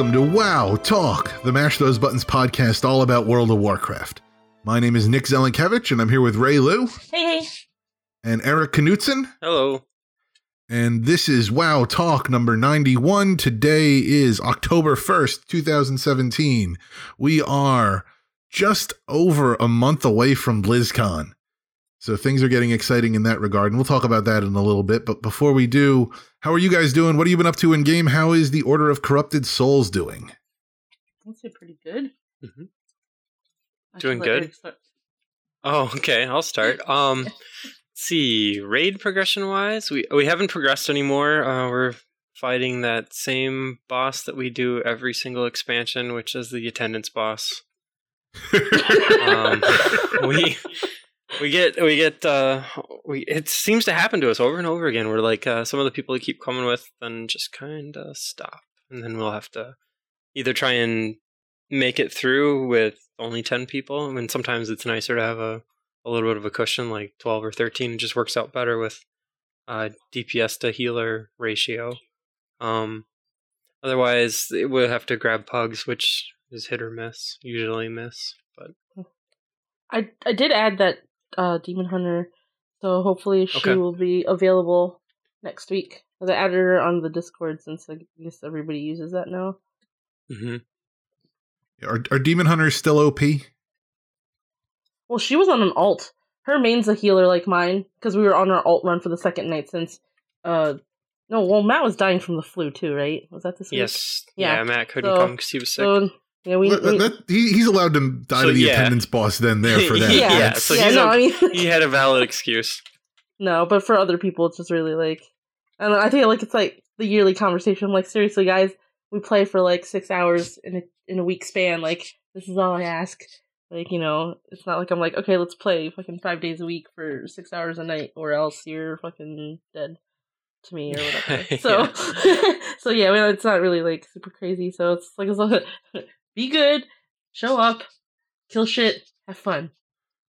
Welcome to WoW Talk, the Mash Those Buttons podcast all about World of Warcraft. My name is Nick Zelenkevich and I'm here with Ray Lou Hey, hey. and Eric Knutson. Hello. And this is WoW Talk number 91. Today is October 1st, 2017. We are just over a month away from BlizzCon. So things are getting exciting in that regard. And we'll talk about that in a little bit. But before we do, how are you guys doing? What have you been up to in game? How is the Order of Corrupted Souls doing? I'd say pretty good. Mhm. Doing good? Oh, okay. I'll start. Um, let's see raid progression wise, we we haven't progressed anymore. Uh, we're fighting that same boss that we do every single expansion, which is the attendance boss. Um, we we get we get uh we it seems to happen to us over and over again. We're like uh, some of the people we keep coming with, then just kind of stop, and then we'll have to either try and make it through with only 10 people. I mean, sometimes it's nicer to have a, a little bit of a cushion, like 12 or 13. It just works out better with uh, DPS to healer ratio. Um, otherwise, it would have to grab pugs, which is hit or miss, usually miss. But I I did add that uh, Demon Hunter, so hopefully she Okay. will be available next week. I added her on the Discord since I guess everybody uses that now. hmm Are, are Demon Hunters still OP? Well, she was on an alt. Her main's a healer like mine because we were on our alt run for the second night since. Uh, no, well, Matt was dying from the flu too, right? Was that this week? yes, yeah, Yeah, Matt couldn't so- come because he was sick. So yeah, we. That- we that- he, he's allowed to die So, to the yeah. attendance boss then there for that. yeah, Yeah, so yeah, no, a- I mean, he had a valid excuse. No, but for other people, it's just really like, I don't know. I think like it's like the yearly conversation. I'm like, seriously, guys, we play for like six hours in a in a week span. Like, this is all I ask. Like, you know, it's not like I'm like, okay, let's play fucking five days a week for six hours a night, or else you're fucking dead to me or whatever. So, so yeah, well, it's not really like super crazy. So it's like, it's like be good, show up, kill shit, have fun.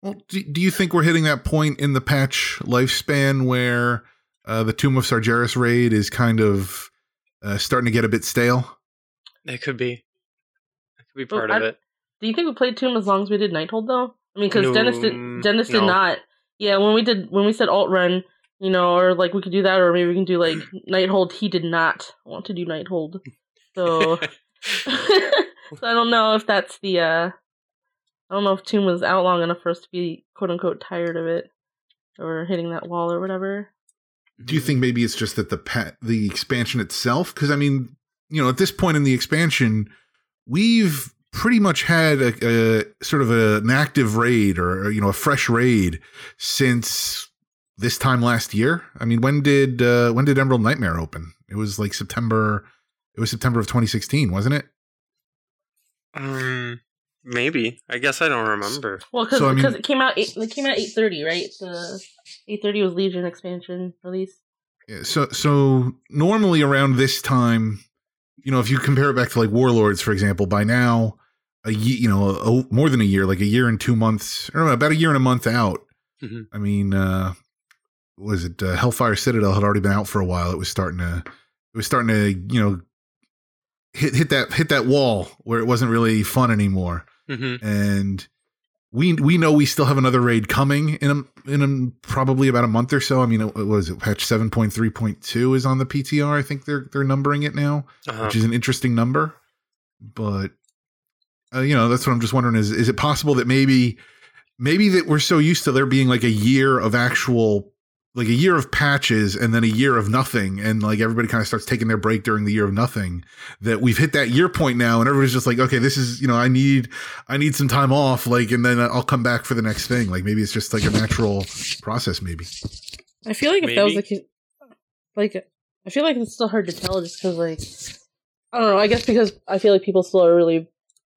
Well, do, do you think we're hitting that point in the patch lifespan where uh, the Tomb of Sargeras raid is kind of uh, starting to get a bit stale? It could be. That could be Well, part of I- it. Do you think we played Tomb as long as we did Nighthold though? I mean, because No, Dennis did. Dennis did no. not. Yeah, when we did when we said alt run, you know, or like we could do that, or maybe we can do like Nighthold. He did not want to do Nighthold, so so I don't know if that's the. uh I don't know if Tomb was out long enough for us to be quote unquote tired of it, or hitting that wall or whatever. Do you think maybe it's just that the pet the expansion itself? Because I mean, you know, at this point in the expansion, we've pretty much had a, a sort of a, an active raid or you know a fresh raid since this time last year. I mean, when did uh, when did Emerald Nightmare open? It was like September. It was September of 2016, wasn't it? Um, maybe. I guess I don't remember. Well, because So, I mean- it came out eight, it came out eight thirty, right? The eight thirty was Legion expansion release. Yeah, so so normally around this time, you know, if you compare it back to like Warlords, for example, by now, a ye- you know, a, more than a year, like a year and two months, or about a year and a month out. Mhm. I mean, uh, was it uh, Hellfire Citadel had already been out for a while. It was starting to, it was starting to, you know, hit hit that hit that wall where it wasn't really fun anymore hmm and we we know we still have another raid coming in a, in a, probably about a month or so. I mean, it, was it? Patch seven point three point two is on the PTR. I think they're they're numbering it now, Uh-huh. which is an interesting number. But uh, you know, that's what I'm just wondering is is it possible that maybe maybe that we're so used to there being like a year of actual like a year of patches and then a year of nothing and like everybody kind of starts taking their break during the year of nothing that we've hit that year point now and everybody's just like okay this is you know i need i need some time off like and then i'll come back for the next thing like maybe it's just like a natural process maybe I feel like if that was Maybe. like, like I feel like it's still hard to tell just because like I don't know. I guess because I feel like people still are really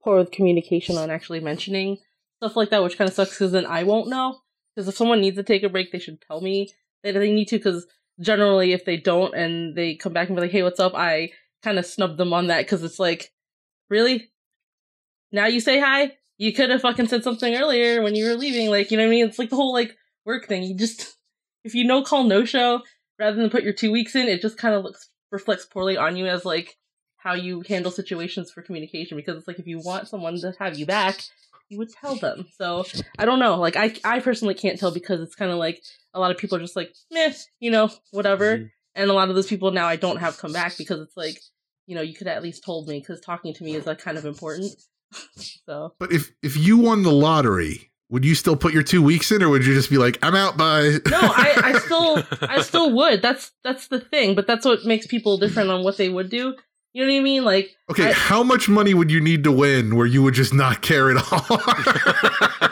poor with communication on actually mentioning stuff like that, which kind of sucks because then I won't know. Because if someone needs to take a break, they should tell me that they need to. Because generally, if they don't and they come back and be like, "Hey, what's up?" I kind of snub them on that because it's like, really, now you say hi. You could have fucking said something earlier when you were leaving. Like, you know what I mean? It's like the whole like work thing. You just if you no call no show rather than put your two weeks in, it just kind of looks reflects poorly on you as like how you handle situations for communication. Because it's like if you want someone to have you back, you would tell them. So I don't know. Like I I personally can't tell because it's kind of like a lot of people are just like meh, you know, whatever. Mhm. And a lot of those people now I don't have come back because it's like you know you could at least told me because talking to me is like kind of important. so but if if you won the lottery would you still put your two weeks in or would you just be like i'm out by no, I, I still I still would. That's that's the thing, but that's what makes people different on what they would do. You know what I mean? Like okay I- how much money would you need to win where you would just not care at all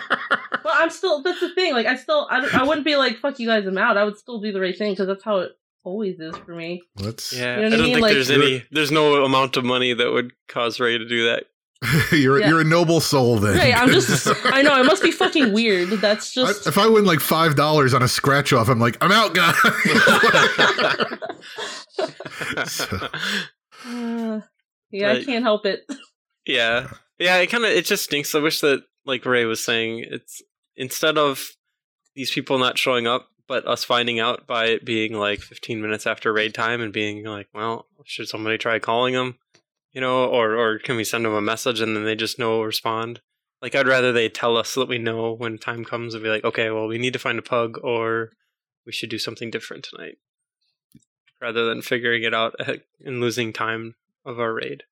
Well, I'm still. That's the thing. Like, I still. I, I wouldn't be like, "Fuck you guys, I'm out." I would still do the right thing because that's how it always is for me. Let's. Yeah, You know what I I don't mean? think Like- there's any. There's no amount of money that would cause Ray to do that. you're Yeah. you're a noble soul then. Right? I'm just. I know it must be fucking weird. That's I- just. if I win like five dollars on a scratch off, I'm like, I'm out, guys. So- Uh, yeah, I can't help it. yeah, yeah. It kind of it just stinks. I wish that, like Ray was saying, it's instead of these people not showing up, but us finding out by it being like 15 minutes after raid time and being like, well, should somebody try calling them? You know, or or can we send them a message and then they just know respond? Like I'd rather they tell us so that we know when time comes and be like, okay, well, we need to find a pug or we should do something different tonight, rather than figuring it out eh, and losing time of our raid.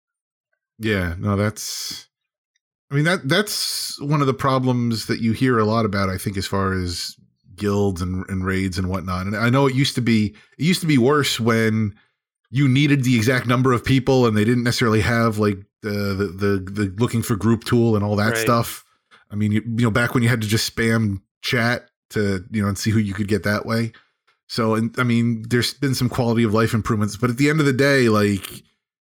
yeah, no, that's. I mean that that's one of the problems that you hear a lot about. I think as far as guilds and, and raids and whatnot. And I know it used to be it used to be worse when you needed the exact number of people and they didn't necessarily have like the the the, the looking for group tool and all that Right. stuff. I mean, you, you know, back when you had to just spam chat to you know and see who you could get that way. So, and I mean, there's been some quality of life improvements, but at the end of the day, like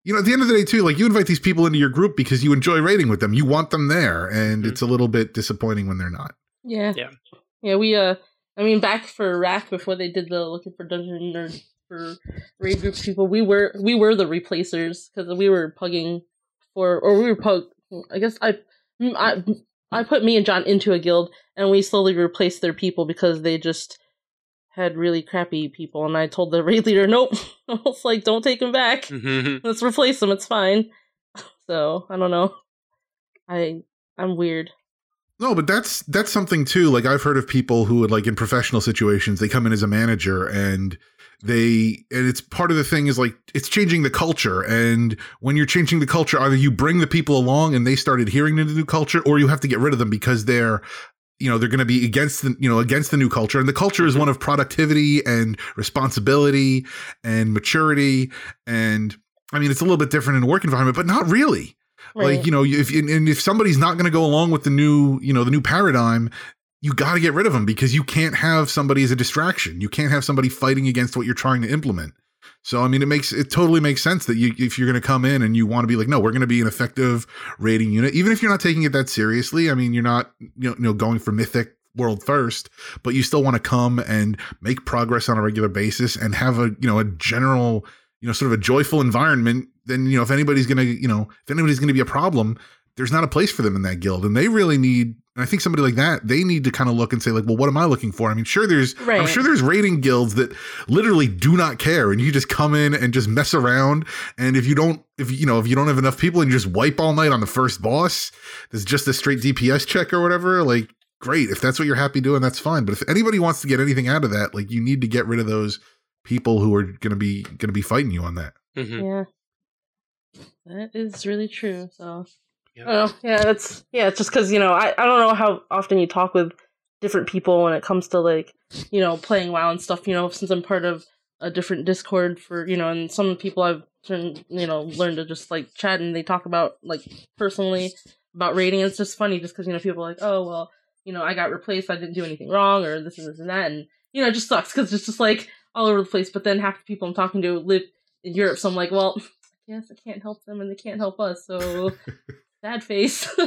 you know, at the end of the day, too, like you invite these people into your group because you enjoy raiding with them. You want them there, and Mhm. it's a little bit disappointing when they're not. Yeah. Yeah. Yeah. We. Uh. I mean, back for Wrath before they did the looking for dungeon or for raid groups people, we were we were the replacers because we were pugging for or we were pug. I guess I. I I put me and John into a guild, and we slowly replaced their people because they just had really crappy people. And I told the raid leader, "Nope, I was like, don't take them back. Mhm. Let's replace them. It's fine." So I don't know. I I'm weird. No, but that's that's something too. Like I've heard of people who would like in professional situations, they come in as a manager and they and it's part of the thing is like it's changing the culture. And when you're changing the culture, either you bring the people along and they start adhering to the new culture, or you have to get rid of them because they're you know they're going to be against the you know against the new culture. And the culture is mm-hmm. one of productivity and responsibility and maturity. And i mean it's a little bit different in a work environment but not really. Right. like you know if and if somebody's not going to go along with the new you know the new paradigm you got to get rid of them because you can't have somebody as a distraction. You can't have somebody fighting against what you're trying to implement so i mean it makes it totally makes sense that you if you're going to come in and you want to be like no we're going to be an effective rating unit even if you're not taking it that seriously. I mean you're not you know, going for mythic world first but you still want to come and make progress on a regular basis and have a you know a general you know sort of a joyful environment then you know if anybody's gonna you know if anybody's gonna be a problem there's not a place for them in that guild and they really need and i think somebody like that they need to kind of look and say like well what am i looking for i mean sure there's right. i'm sure there's rating guilds that literally do not care and you just come in and just mess around and if you don't if you know if you don't have enough people and you just wipe all night on the first boss there's just a straight dps check or whatever like great if that's what you're happy doing that's fine but if anybody wants to get anything out of that like you need to get rid of those people who are going to be going to be fighting you on that Mhm. Yeah. That is really true. So Don't. Oh, yeah, that's yeah. It's just because you know I I don't know how often you talk with different people when it comes to like you know playing WoW and stuff. You know, since I'm part of a different Discord for you know, and some people I've turned you know learned to just like chat and they talk about like personally about rating. It's just funny just because you know people are like, oh well, you know, I got replaced, I didn't do anything wrong, or this and this and that, and you know, it just sucks because it's just like all over the place. But then half the people I'm talking to live in Europe, so I'm like, well, I guess I can't help them and they can't help us, so sad face.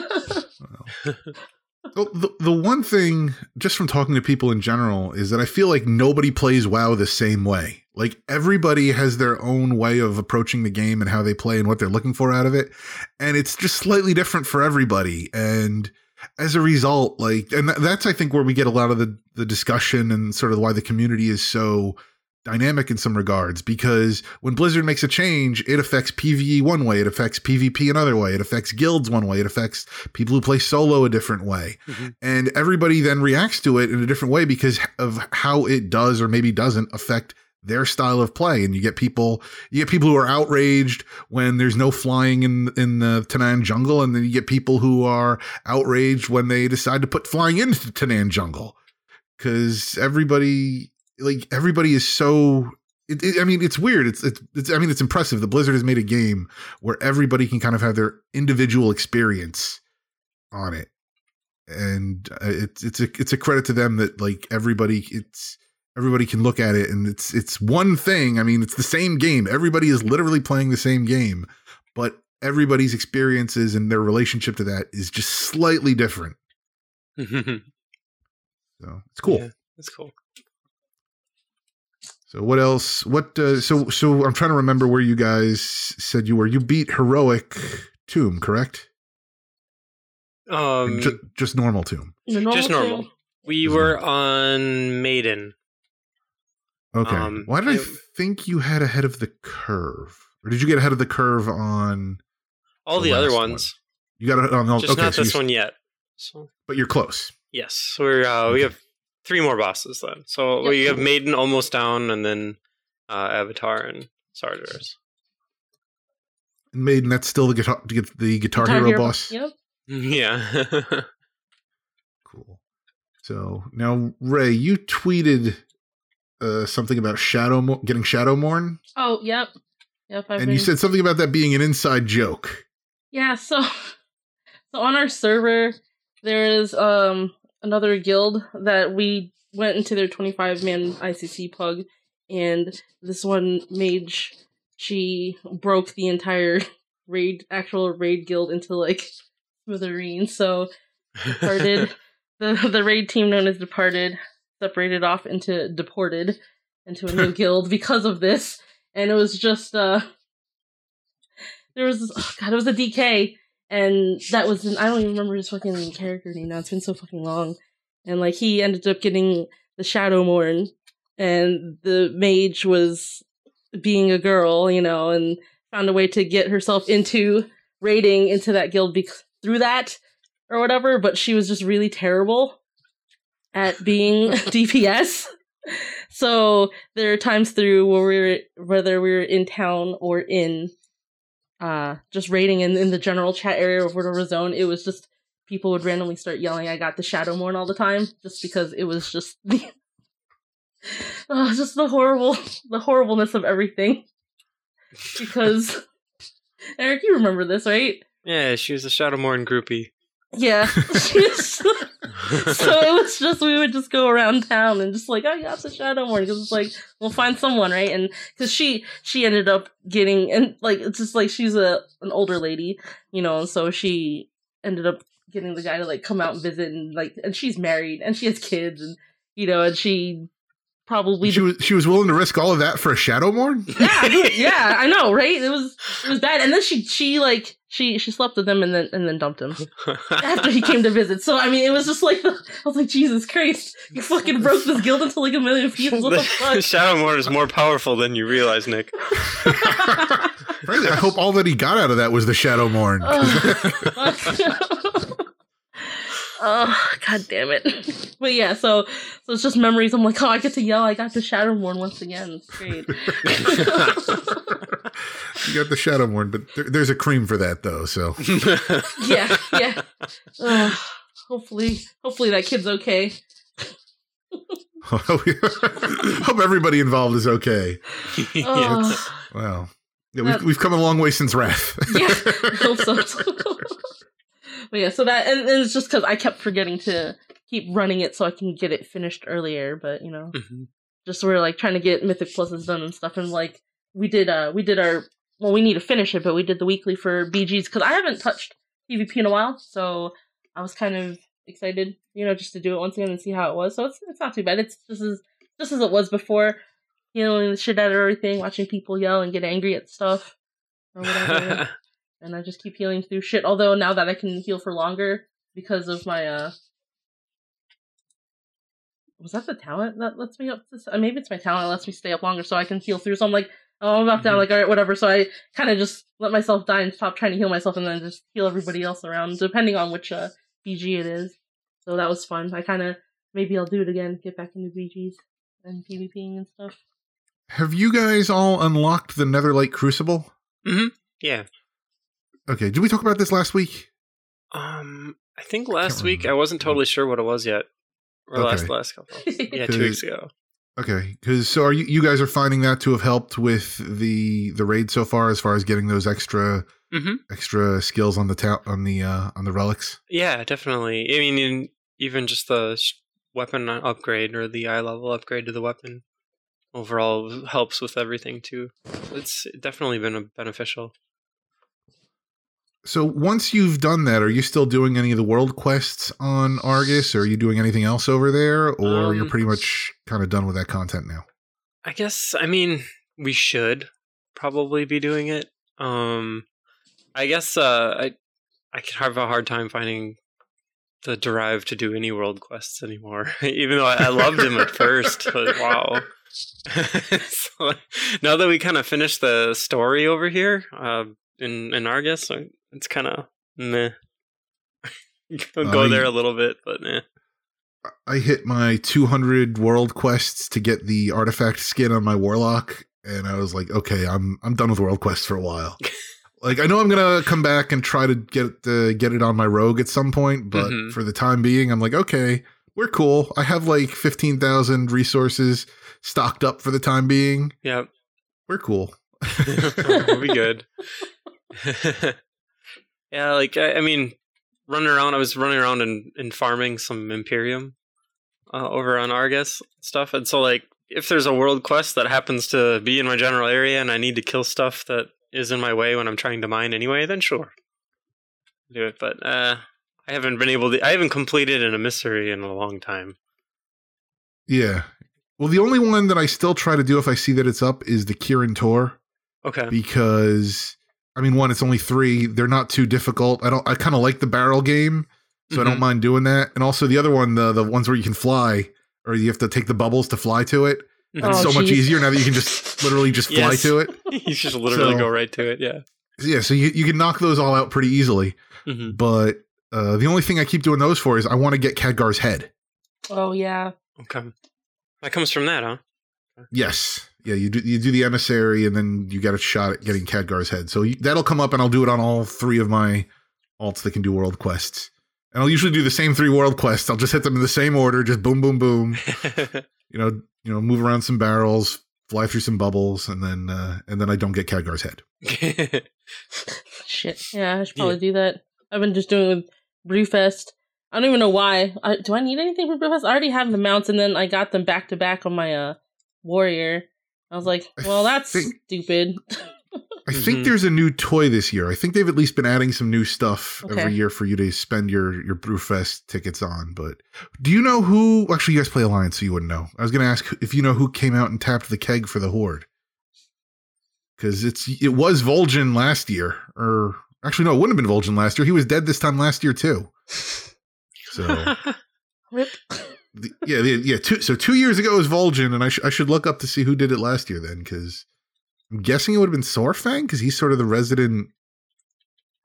Well, the, the one thing, just from talking to people in general, is that I feel like nobody plays WoW the same way. Like everybody has their own way of approaching the game and how they play and what they're looking for out of it. And it's just slightly different for everybody. And as a result, like, and that's, I think, where we get a lot of the, the discussion and sort of why the community is so dynamic in some regards because when Blizzard makes a change, it affects PvE one way, it affects PvP another way, it affects guilds one way, it affects people who play solo a different way. Mm-hmm. And everybody then reacts to it in a different way because of how it does or maybe doesn't affect their style of play and you get people you get people who are outraged when there's no flying in in the Tanaan jungle and then you get people who are outraged when they decide to put flying into Tanaan jungle cuz everybody like everybody is so it, it, I mean, it's weird. It's, it's, it's, I mean, it's impressive. The Blizzard has made a game where everybody can kind of have their individual experience on it, and uh, it's, it's a, it's a credit to them that like everybody, it's everybody can look at it and it's, it's one thing. I mean, it's the same game. Everybody is literally playing the same game, but everybody's experiences and their relationship to that is just slightly different. so it's cool. Yeah, it's cool. So what else? What? Uh, so so I'm trying to remember where you guys said you were. You beat heroic tomb, correct? Um, just, just normal tomb. normal just normal. Tomb? We just were normal. on maiden. Okay. Um, Why did it, I think you had ahead of the curve, or did you get ahead of the curve on all the, the other ones? One? You got it on just okay, not so this one yet. So. But you're close. Yes, we're uh, okay. we have three more bosses then. So yep. we have Maiden almost down, and then uh, Avatar and Sargeras. Maiden, that's still the guitar, the guitar, guitar hero, hero, boss. Yep. Yeah. cool. So now, Ray, you tweeted uh, something about Shadow Mo- getting Shadowmourne. Oh, yep, yep. I've and been... you said something about that being an inside joke. Yeah. So, so on our server, there is um another guild that we went into their 25 man ICC plug, and this one mage, she broke the entire raid, actual raid guild into like smithereens. So, departed, the, the raid team known as Departed separated off into Deported into a new guild because of this. And it was just, uh, there was, oh God, it was a DK and that was an, I don't even remember his fucking character name now. It's been so fucking long. And like he ended up getting the Shadow Shadowmourne, and the mage was being a girl, you know, and found a way to get herself into raiding into that guild be- through that or whatever. But she was just really terrible at being DPS. So there are times through where we were, whether we were in town or in uh, just raiding in, in the general chat area of whatever zone, it was just people would randomly start yelling, I got the Shadowmourne all the time, just because it was just the uh, just the horrible the horribleness of everything. Because Eric, you remember this, right? Yeah, she was a Shadowmourne groupie. Yeah. so it was just we would just go around town and just like, oh, yeah, it's a Shadowmourne because it's like we'll find someone, right? And because she she ended up getting and like it's just like she's a an older lady, you know, and so she ended up getting the guy to like come out and visit and like and she's married and she has kids and you know and she probably she was she was willing to risk all of that for a Shadowmourne. Yeah, yeah, I know, right? It was it was bad, and then she she like she she slept with him and then and then dumped him after he came to visit. So I mean, it was just like I was like, Jesus Christ, you fucking broke this guild into like a million pieces. What the, the fuck? Shadowmourne is more powerful than you realize, Nick. Frankly, I hope all that he got out of that was the Shadowmourne. Oh, Oh, god damn it. but yeah, so so it's just memories. I'm like, oh, I get to yell. I got the Shadowmourne once again. It's great. you got the Shadowmourne, but there, there's a cream for that though. So yeah, yeah. Uh, hopefully, hopefully that kid's okay. Hope everybody involved is okay. yeah. Oh, Wow. Yeah, we've, That- we've come a long way since Wrath. yeah, I hope so. But yeah, so that and, it's just because I kept forgetting to keep running it so I can get it finished earlier. But you know, Mhm. just we're like trying to get Mythic Pluses done and stuff, and like we did, uh, we did our well, we need to finish it, but we did the weekly for BGs because I haven't touched PvP in a while, so I was kind of excited, you know, just to do it once again and see how it was. So it's it's not too bad. It's just as just as it was before, healing the shit out of everything, watching people yell and get angry at stuff or whatever. and I just keep healing through shit. Although now that I can heal for longer because of my uh was that the talent that lets me up? This? Uh, maybe it's my talent that lets me stay up longer, so I can heal through. So I'm like, oh, I'm about down. Mhm. Like, all right, whatever. So I kind of just let myself die and stop trying to heal myself, and then just heal everybody else around, depending on which uh, BG it is. So that was fun. I kind of maybe I'll do it again, get back into BGs and PvPing and stuff. Have you guys all unlocked the Netherlight Crucible? yeah. Okay, did we talk about this last week? Um, I think last week I wasn't totally sure what it was yet. Or last Okay. last couple. Yeah, two weeks ago. Okay, because so are you? You guys are finding that to have helped with the the raid so far, as far as getting those extra Mhm. extra skills on the ta- on the uh on the relics. Yeah, definitely. I mean, in, even just the sh- weapon upgrade or the eye level upgrade to the weapon overall helps with everything too. It's definitely been a beneficial. So once you've done that, are you still doing any of the world quests on Argus, or are you doing anything else over there, or you're Um, pretty much kind of done with that content now? I guess I mean we should probably be doing it. Um I guess uh I I could have a hard time finding the drive to do any world quests anymore. Even though I, I loved him at first, but wow. so, now that we kind of finished the story over here, uh in in Argus, uh, it's kind of meh. Go Uh, there a little bit, but eh. I hit my 200 world quests to get the artifact skin on my warlock, and I was like, okay, I'm I'm done with world quests for a while. like I know I'm gonna come back and try to get the get it on my rogue at some point, but Mhm. for the time being, I'm like, okay, we're cool. I have like 15,000 resources stocked up for the time being. yeah, We're cool. we'll be good. yeah, like I, I mean, running around. I was running around and, and farming some Empyrium uh, over on Argus stuff, and so like if there's a world quest that happens to be in my general area and I need to kill stuff that is in my way when I'm trying to mine anyway, then sure, do it. But uh, I haven't been able to. I haven't completed an emissary in a long time. Yeah. Well, the only one that I still try to do if I see that it's up is the Kirin Tor. Okay. because I mean, one, it's only three. They're not too difficult. I don't. I kind of like the barrel game, so I don't Mhm. mind doing that. And also the other one, the the ones where you can fly, or you have to take the bubbles to fly to it. Mhm. It's Oh, so much easier now that you can just literally just fly Yes. to it. you just literally So- go right to it. Yeah. Yeah, so you you can knock those all out pretty easily. hmm But uh, the only thing I keep doing those for is I want to get Khadgar's head. Oh yeah. Okay. That comes from that, huh? Yes. Yeah, you do you do the emissary and then you get a shot at getting Khadgar's head. So you, that'll come up and I'll do it on all three of my alts that can do world quests. And I'll usually do the same three world quests. I'll just hit them in the same order, just boom boom boom. You know, you know, move around some barrels, fly through some bubbles and then uh and then I don't get Khadgar's head. Shit. Yeah, I should probably do that. I've been just doing it with Brewfest. I don't even know why. I, do I need anything for Brewfest? I already have the mounts, and then I got them back to back on my uh warrior. I was like, well, that's think- stupid. I think Mhm. there's a new toy this year. I think they've at least been adding some new stuff Okay. every year for you to spend your your Brewfest tickets on. But do you know who? Actually, you guys play Alliance, so you wouldn't know. I was going to ask if you know who came out and tapped the keg for the Horde, because it's it was Vol'jin last year, or actually no, it wouldn't have been Vol'jin last year. He was dead this time last year too. So Rip. The, yeah, the, yeah. Two, so two years ago was Vol'jin, and I, sh- I should look up to see who did it last year then, because I'm guessing it would have been Saurfang, because he's sort of the resident,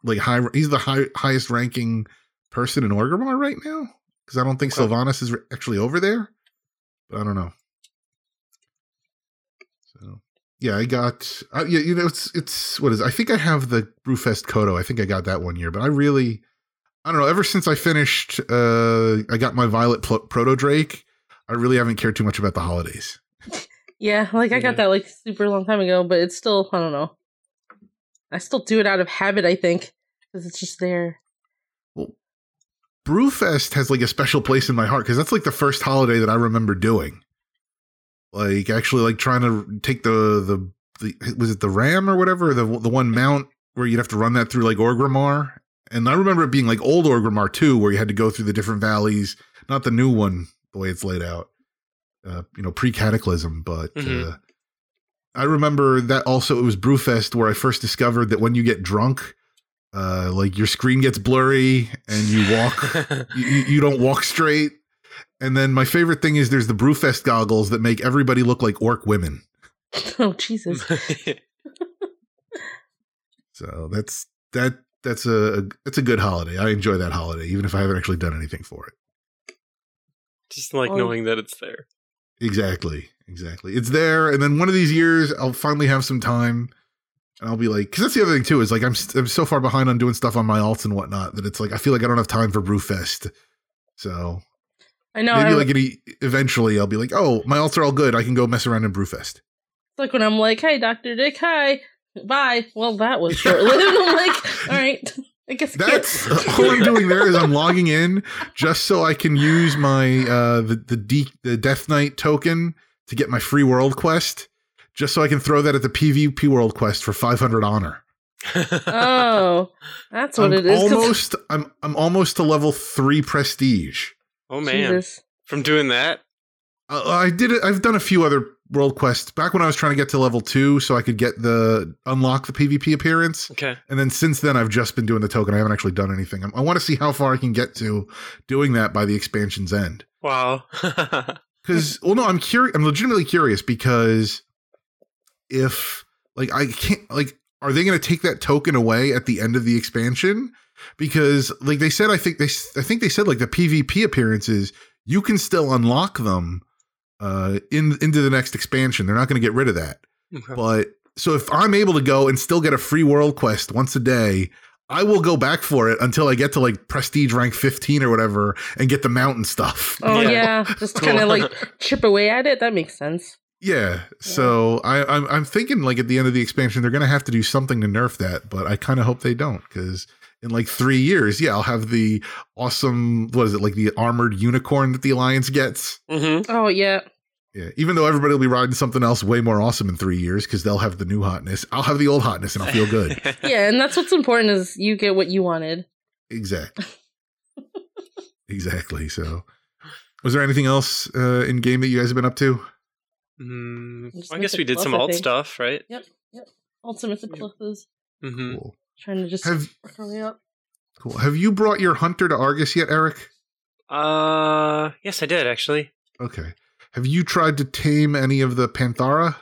like high. He's the high, highest ranking person in Orgrimmar right now, because I don't think Okay. Sylvanas is re- actually over there. But I don't know. So yeah, I got. Uh, yeah, you know, it's it's what is? I think I have the Brewfest Kodo. I think I got that one year, but I really. I don't know. Ever since I finished, uh, I got my Violet Pl- Proto Drake. I really haven't cared too much about the holidays. Yeah, like I got that like super long time ago, but it's still I don't know. I still do it out of habit, I think, because it's just there. Brewfest has like a special place in my heart because that's like the first holiday that I remember doing. Like actually, like trying to take the the, the was it the Ram or whatever the the one mount where you'd have to run that through like Orgrimmar, and I remember it being like old Orgrimmar too, where you had to go through the different valleys, not the new one the way it's laid out, uh, you know, pre Cataclysm, but. Mhm. uh I remember that also it was Brewfest where I first discovered that when you get drunk, uh, like your screen gets blurry and you walk you, you you don't walk straight. And then my favorite thing is there's the Brewfest goggles that make everybody look like orc women. oh Jesus! So that's that that's a that's a good holiday. I enjoy that holiday, even if I haven't actually done anything for it. Just like Oh. knowing that it's there. Exactly, exactly. It's there, and then one of these years I'll finally have some time, and I'll be like, because that's the other thing too is like I'm s- I'm so far behind on doing stuff on my alts and whatnot that it's like I feel like I don't have time for Brewfest. So I know. maybe I, like any, eventually I'll be like, oh, my alts are all good. I can go mess around in Brewfest. It's like when I'm like, "Hey, Doctor Dick, hi, bye." Well, that was short lived. I'm like, "All right, I guess." That's all I'm doing there is I'm logging in just so I can use my uh the the D, the Death Knight token to get my free world quest, just so I can throw that at the PvP world quest for 500 honor. oh, that's what I'm it is. 'cause- almost I'm I'm almost to level three prestige. oh man. Jesus. From doing that? Uh, I did it. I've done a few other world quest back when I was trying to get to level two, so I could get the unlock the PvP appearance. Okay. And then since then, I've just been doing the token. I haven't actually done anything. I, I want to see how far I can get to doing that by the expansion's end. Wow. Because, well, no, I'm curious. I'm legitimately curious because if, like, I can't, like, are they going to take that token away at the end of the expansion? Because, like they said, I think they, I think they said like the PvP appearances, you can still unlock them uh in into the next expansion. They're not going to get rid of that. Okay. But so if I'm able to go and still get a free world quest once a day, I will go back for it until I get to like prestige rank 15 or whatever and get the mountain stuff. Oh Yeah. yeah, just kind of like chip away at it. That makes sense. Yeah. So I, I'm I'm thinking like at the end of the expansion they're gonna have to do something to nerf that, but I kind of hope they don't because in like three years, yeah, I'll have the awesome what is it like the armored unicorn that the alliance gets. hmm Oh yeah, Yeah. Even though everybody will be riding something else way more awesome in three years because they'll have the new hotness. I'll have the old hotness and I'll feel good. yeah, and that's what's important is you get what you wanted. exactly. exactly. So. Was there anything else uh, in game that you guys have been up to? Mm, Just I guess we did some alt think. stuff, right? Yep. Yep. Ultimate Eclipses. hmm Cool. Trying to just Have work our way up. cool. Have you brought your hunter to Argus yet, Eric? Uh, yes, I did actually. Okay. Have you tried to tame any of the Panthara?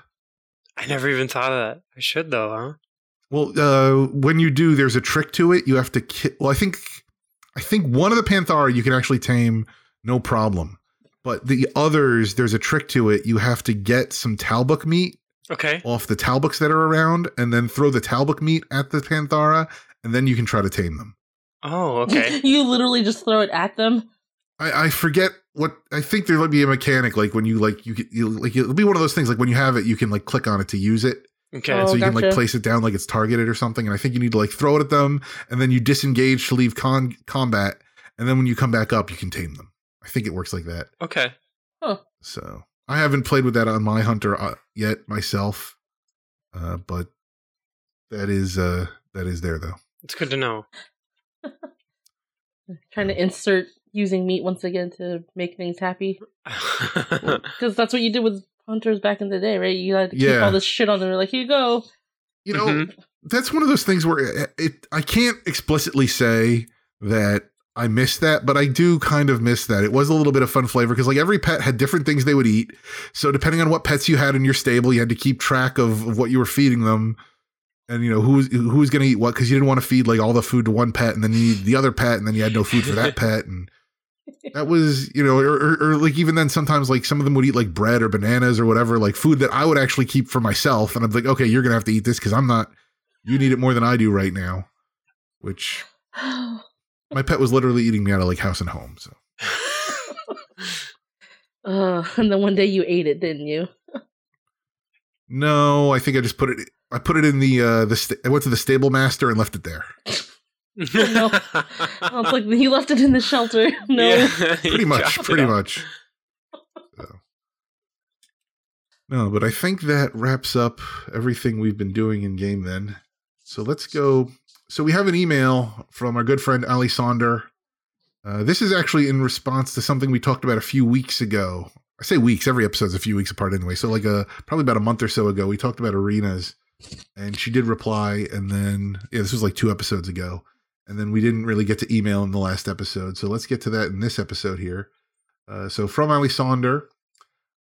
I never even thought of that. I should though, huh? Well, uh, when you do, there's a trick to it. You have to ki- Well, I think, I think one of the Panthara you can actually tame, no problem. But the others, there's a trick to it. You have to get some Talbuk meat Okay. off the Talbuks that are around, and then throw the Talbuk meat at the Panthara, and then you can try to tame them. Oh, okay. you literally just throw it at them. I, I forget what I think there might be a mechanic like when you like you, you like it'll be one of those things like when you have it you can like click on it to use it Okay. Oh, so you can like place it down like it's targeted or something and I think you need to like throw it at them and then you disengage to leave con- combat and then when you come back up you can tame them I think it works like that Okay. Oh. So I haven't played with that on my hunter uh, yet myself uh, but that is uh that is there though It's good to know. Trying to insert using meat once again to make things happy. Because that's what you did with hunters back in the day, right? You had to keep Yeah. all this shit on there. Like, here you go. you know Mhm. that's one of those things where it, it I can't explicitly say that I miss that, but I do kind of miss that. It was a little bit of fun flavor because like every pet had different things they would eat. So depending on what pets you had in your stable, you had to keep track of, of what you were feeding them. And you know who's who's going to eat what because you didn't want to feed like all the food to one pet and then you need the other pet and then you had no food for that pet and that was you know or, or, or like even then sometimes like some of them would eat like bread or bananas or whatever like food that I would actually keep for myself and I'm like okay you're gonna have to eat this because I'm not you need it more than I do right now which my pet was literally eating me out of like house and home so Uh, and then one day you ate it, didn't you? No, I think I just put it. I put it in the uh the. Sta- I went to the stable master and left it there. no. Oh, it's like you left it in the shelter. No. Yeah, Pretty much. Pretty up. much. So. No, but I think that wraps up everything we've been doing in game. Then, so let's go. So we have an email from our good friend Ali Sonder. Uh, this is actually in response to something we talked about a few weeks ago. I say weeks, every episode's a few weeks apart anyway. So like a probably about a month or so ago, we talked about arenas, and she did reply, and then yeah, this was like two episodes ago, and then we didn't really get to email in the last episode. So let's get to that in this episode here. Uh, so from Ali Sonder,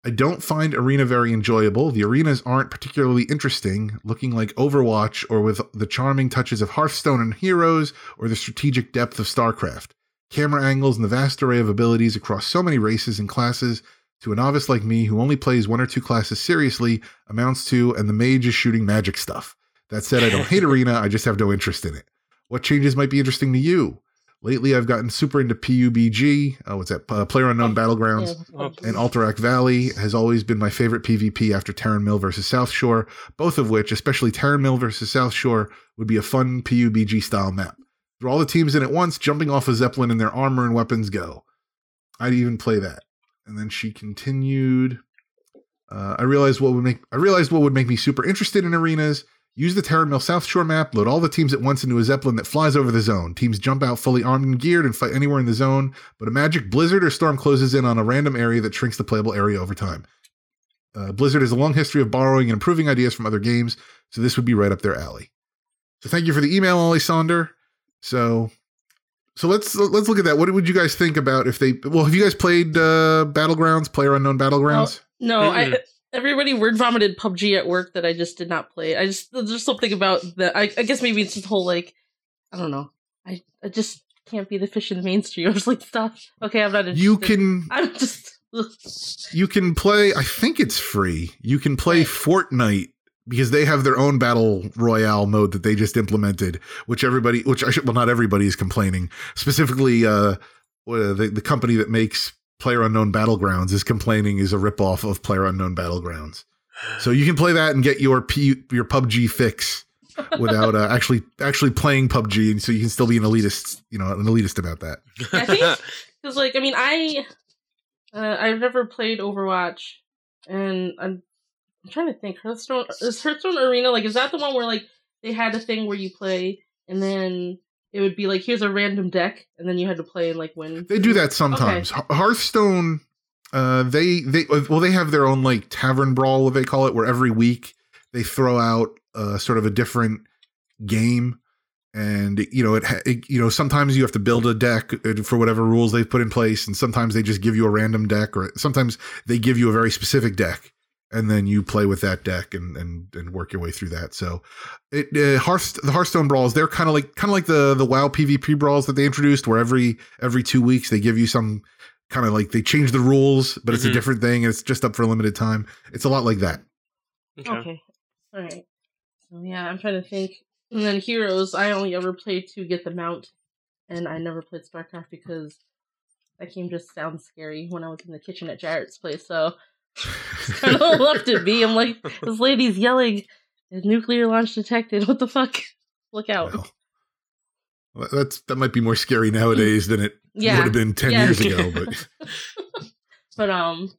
I don't find Arena very enjoyable. The arenas aren't particularly interesting, looking like Overwatch or with the charming touches of Hearthstone and Heroes or the strategic depth of StarCraft. Camera angles and the vast array of abilities across so many races and classes to a novice like me who only plays one or two classes seriously amounts to, and the mage is shooting magic stuff. That said, I don't hate Arena, I just have no interest in it. What changes might be interesting to you? Lately, I've gotten super into PUBG. Uh, what's that? Uh, Player Unknown Battlegrounds. And Alterac Valley has always been my favorite PvP after Tarren Mill versus South Shore, both of which, especially Tarren Mill versus South Shore, would be a fun PUBG style map. Throw all the teams in at once, jumping off a Zeppelin and their armor and weapons go. I'd even play that. And then she continued. Uh, I realized what would make I realized what would make me super interested in arenas. Use the Tarren Mill South Shore map, load all the teams at once into a Zeppelin that flies over the zone. Teams jump out fully armed and geared and fight anywhere in the zone, but a magic blizzard or storm closes in on a random area that shrinks the playable area over time. Uh, Blizzard has a long history of borrowing and improving ideas from other games, so this would be right up their alley. So thank you for the email, Ollie Sonder. So, so let's let's look at that. What would you guys think about if they? Well, have you guys played uh, Battlegrounds, Player Unknown Battlegrounds? No, Mm-mm. I everybody word vomited PUBG at work that I just did not play. I just there's something about that. I, I guess maybe it's this whole like I don't know. I I just can't be the fish in the mainstream. I was like, stop. Okay, I'm not interested. you can I'm just. you can play. I think it's free. You can play Fortnite because they have their own battle royale mode that they just implemented, which everybody, which I should, well, not everybody is complaining. Specifically, uh, uh, the the company that makes Player Unknown Battlegrounds is complaining is a ripoff of Player Unknown Battlegrounds. So you can play that and get your P, your PUBG fix without uh, actually actually playing PUBG, and so you can still be an elitist, you know, an elitist about that. I think because like I mean I uh, I've never played Overwatch, and I'm I'm trying to think. Hearthstone is Hearthstone Arena like is that the one where like they had a thing where you play and then it would be like here's a random deck and then you had to play and like win. They do that sometimes. Hearth- Hearthstone, uh, they they well they have their own like tavern brawl, what they call it, where every week they throw out uh, sort of a different game, and you know it, it you know sometimes you have to build a deck uh, for whatever rules they've put in place, and sometimes they just give you a random deck, or sometimes they give you a very specific deck. And then you play with that deck and and, and work your way through that. So, it uh, Hearth the Hearthstone brawls they're kind of like kind of like the the WoW PvP brawls that they introduced, where every every two weeks they give you some kind of like they change the rules, but it's a Mhm. different thing and it's just up for a limited time. It's a lot like that. Okay. Okay. All right. So yeah, I'm trying to think. And then Heroes, I only ever played to get the mount, and I never played StarCraft because that game just sounds scary when I was in the kitchen at Jarrett's place. So kind of left it be. I'm like, this lady's yelling, "Nuclear launch detected." What the fuck? Look out! Well, that's that might be more scary nowadays than it yeah, would have been ten Yeah. years ago. But but um,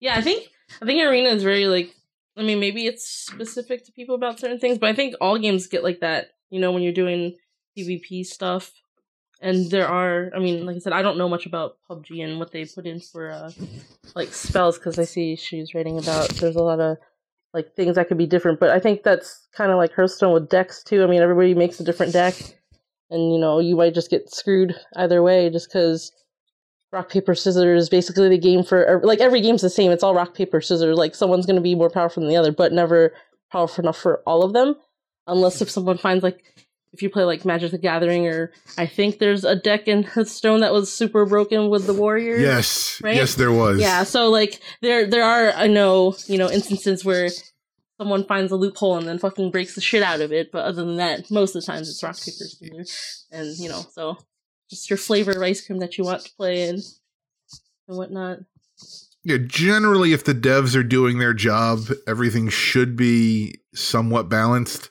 yeah, I think I think Arena is very like. I mean, maybe it's specific to people about certain things, but I think all games get like that. You know, when you're doing PvP stuff, and there are. I mean, like I said, I don't know much about PUBG and what they put in for uh, like spells because I see she's writing about. There's a lot of like things that could be different, but I think that's kind of like Hearthstone with decks too. I mean, everybody makes a different deck, and you know, you might just get screwed either way just because rock paper scissors is basically the game for like every game's the same it's all rock paper scissors like someone's going to be more powerful than the other but never powerful enough for all of them unless if someone finds like if you play like magic the gathering or i think there's a deck in hearthstone that was super broken with the warriors yes, Right? yes, there was. yeah so like there there are i know you know instances where someone finds a loophole and then fucking breaks the shit out of it but other than that most of the times it's rock paper scissors and you know so just your flavor of ice cream that you want to play in and whatnot yeah, generally, if the devs are doing their job, everything should be somewhat balanced.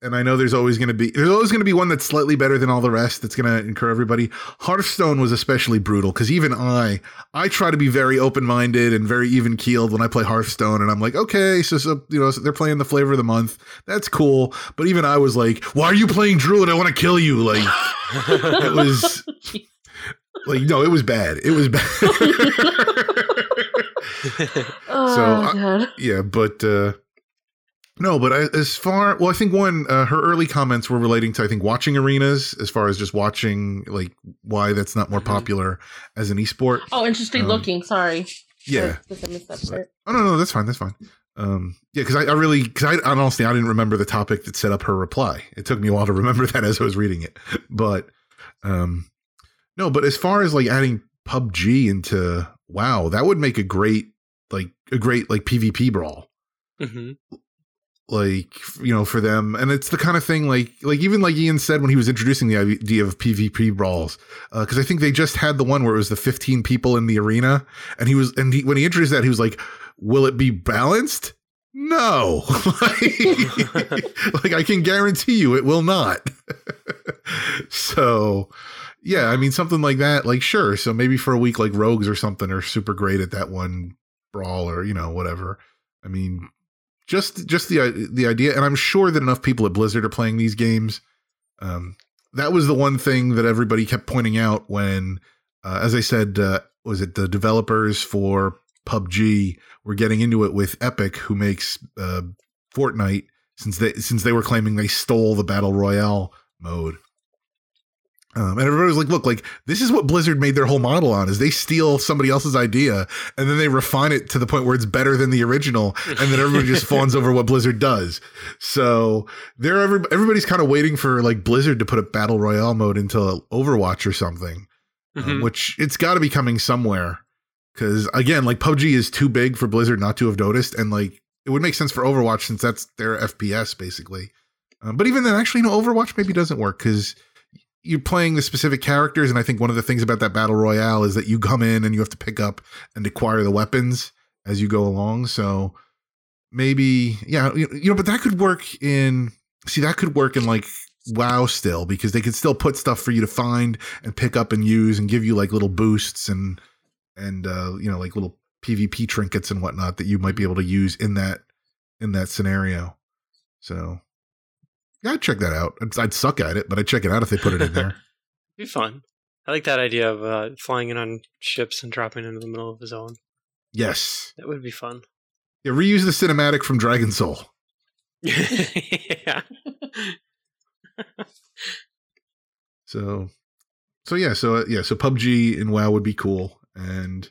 And I know there's always going to be there's always going to be one that's slightly better than all the rest. That's going to incur everybody. Hearthstone was especially brutal because even I, I try to be very open minded and very even keeled when I play Hearthstone, and I'm like, okay, so, so you know so they're playing the flavor of the month. That's cool. But even I was like, why are you playing Druid? I want to kill you. Like it was like no, it was bad. It was bad. Oh So, I- yeah, but uh no, but I, as far well, I think one uh, her early comments were relating to I think watching arenas as far as just watching like why that's not more Mhm. popular as an esport. Oh, interesting Um, looking. Sorry. Yeah. I guess I missed that part. Oh no, no, that's fine. That's fine. Um, yeah, because I, I really, because I, honestly, I didn't remember the topic that set up her reply. It took me a while to remember that as I was reading it. But, um, no, but as far as like adding PUBG into WoW, that would make a great, like, a great like PvP brawl. hmm like you know for them. And it's the kind of thing like like even like Ion said when he was introducing the idea of pvp brawls uh, because i think they just had the one where it was the 15 people in the arena and he was and he, when he introduced that he was like will it be balanced? No. Like, like i can guarantee you it will not. So yeah i mean something like that like sure so maybe for a week like rogues or something are super great at that one brawl or you know whatever. I mean just just the the idea and i'm sure that enough people at blizzard are playing these games. Um that was the one thing that everybody kept pointing out when uh, as i said uh, was it the developers for pubg were getting into it with epic who makes uh fortnite since they since they were claiming they stole the battle royale mode um, and everybody was like, "Look, like this is what Blizzard made their whole model on: is they steal somebody else's idea and then they refine it to the point where it's better than the original, and then everybody just fawns over what Blizzard does. So they're every, everybody's kind of waiting for like Blizzard to put a battle royale mode into Overwatch or something, um, Mhm. which it's got to be coming somewhere. Because again, like PUBG is too big for Blizzard not to have noticed, and like it would make sense for Overwatch since that's their FPS basically. Um, but even then, actually, no, Overwatch maybe doesn't work because you're playing the specific characters, and I think one of the things about that battle royale is that you come in and you have to pick up and acquire the weapons as you go along. So maybe, yeah, you know, but that could work in. See, that could work in like WoW still because they could still put stuff for you to find and pick up and use and give you like little boosts and and uh, you know like little PvP trinkets and whatnot that you might be able to use in that in that scenario. So yeah, I'd check that out. I'd, I'd suck at it, but I'd check it out if they put it in there. Be fun. I like that idea of uh, flying in on ships and dropping into the middle of the zone. yes. That would be fun. Yeah, reuse the cinematic from Dragon Soul. yeah. So, so yeah, so uh, yeah, so PUBG and WoW would be cool, and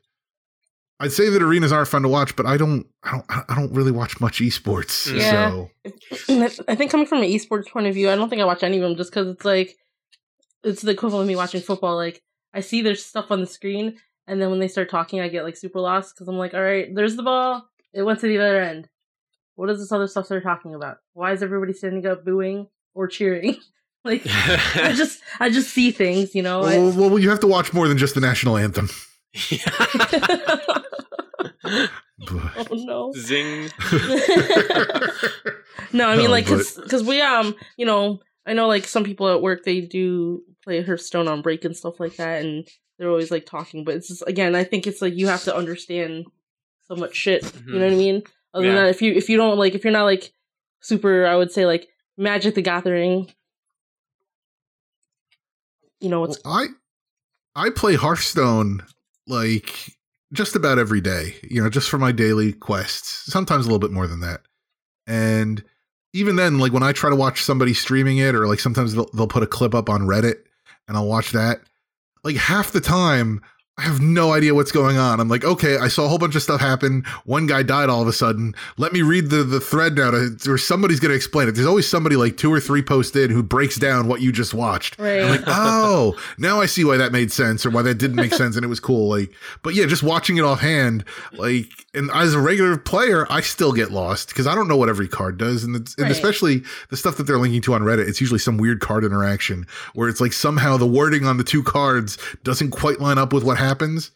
I'd say that arenas are fun to watch, but I don't, I don't, I don't really watch much esports. Mm. Yeah. So I think coming from an esports point of view, I don't think I watch any of them just because it's like it's the equivalent of me watching football. Like I see there's stuff on the screen, and then when they start talking, I get like super lost because I'm like, all right, there's the ball. It went to the other end. What is this other stuff they're talking about? Why is everybody standing up, booing or cheering? like I just I just see things, you know. I- well, well, you have to watch more than just the national anthem. But- oh no. Zing. no, I mean No, like but- because we um you know I know like some people at work they do play Hearthstone on break and stuff like that, and they're always like talking. But it's just again, I think it's like you have to understand so much shit. You know what I mean? Other than that, if you if you don't like if you're not like super, I would say like Magic the Gathering. You know what's Well, I I play Hearthstone like just about every day, you know, just for my daily quests. Sometimes a little bit more than that. And even then, like when I try to watch somebody streaming it, or like sometimes they'll, they'll put a clip up on Reddit and I'll watch that. Like half the time, I have no idea what's going on. I'm like, okay, I saw a whole bunch of stuff happen. One guy died all of a sudden. Let me read the, the thread now to, or somebody's going to explain it. There's always somebody like two or three posts in who breaks down what you just watched. right? I'm like, oh, now I see why that made sense or why that didn't make sense and it was cool. Like, but yeah, just watching it offhand, like, and as a regular player, I still get lost because I don't know what every card does. And, it's, and especially the stuff that they're linking to on Reddit, it's usually some weird card interaction where it's like somehow the wording on the two cards doesn't quite line up with what happens.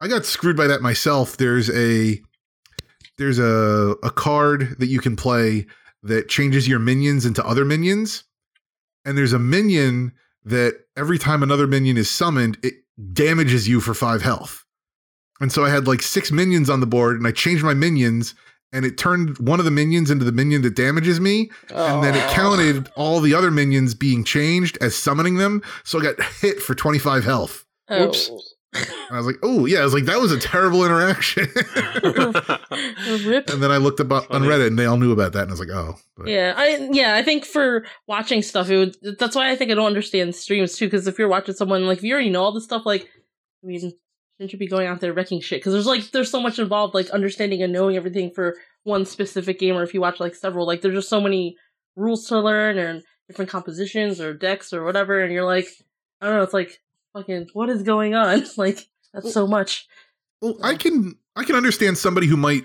I got screwed by that myself. There's a there's a a card that you can play that changes your minions into other minions, and there's a minion that every time another minion is summoned, it damages you for five health. And so I had like six minions on the board, and I changed my minions, and it turned one of the minions into the minion that damages me, and then it oh. counted all the other minions being changed as summoning them. So I got hit for 25 health. Oh. Oops. And I was like, oh, yeah. I was like, that was a terrible interaction. And then I looked up on Funny. Reddit and they all knew about that. And I was like, oh. But, Yeah, I yeah, I think for watching stuff, it would. That's why I think I don't understand streams too. Because if you're watching someone like if you already know all this stuff, like I mean, shouldn't you be going out there wrecking shit? Because there's like there's so much involved, like understanding and knowing everything for one specific game, or if you watch like several, like there's just so many rules to learn and different compositions or decks or whatever, and you're like, I don't know, it's like fucking what is going on? like that's so much. Well, I can I can understand somebody who might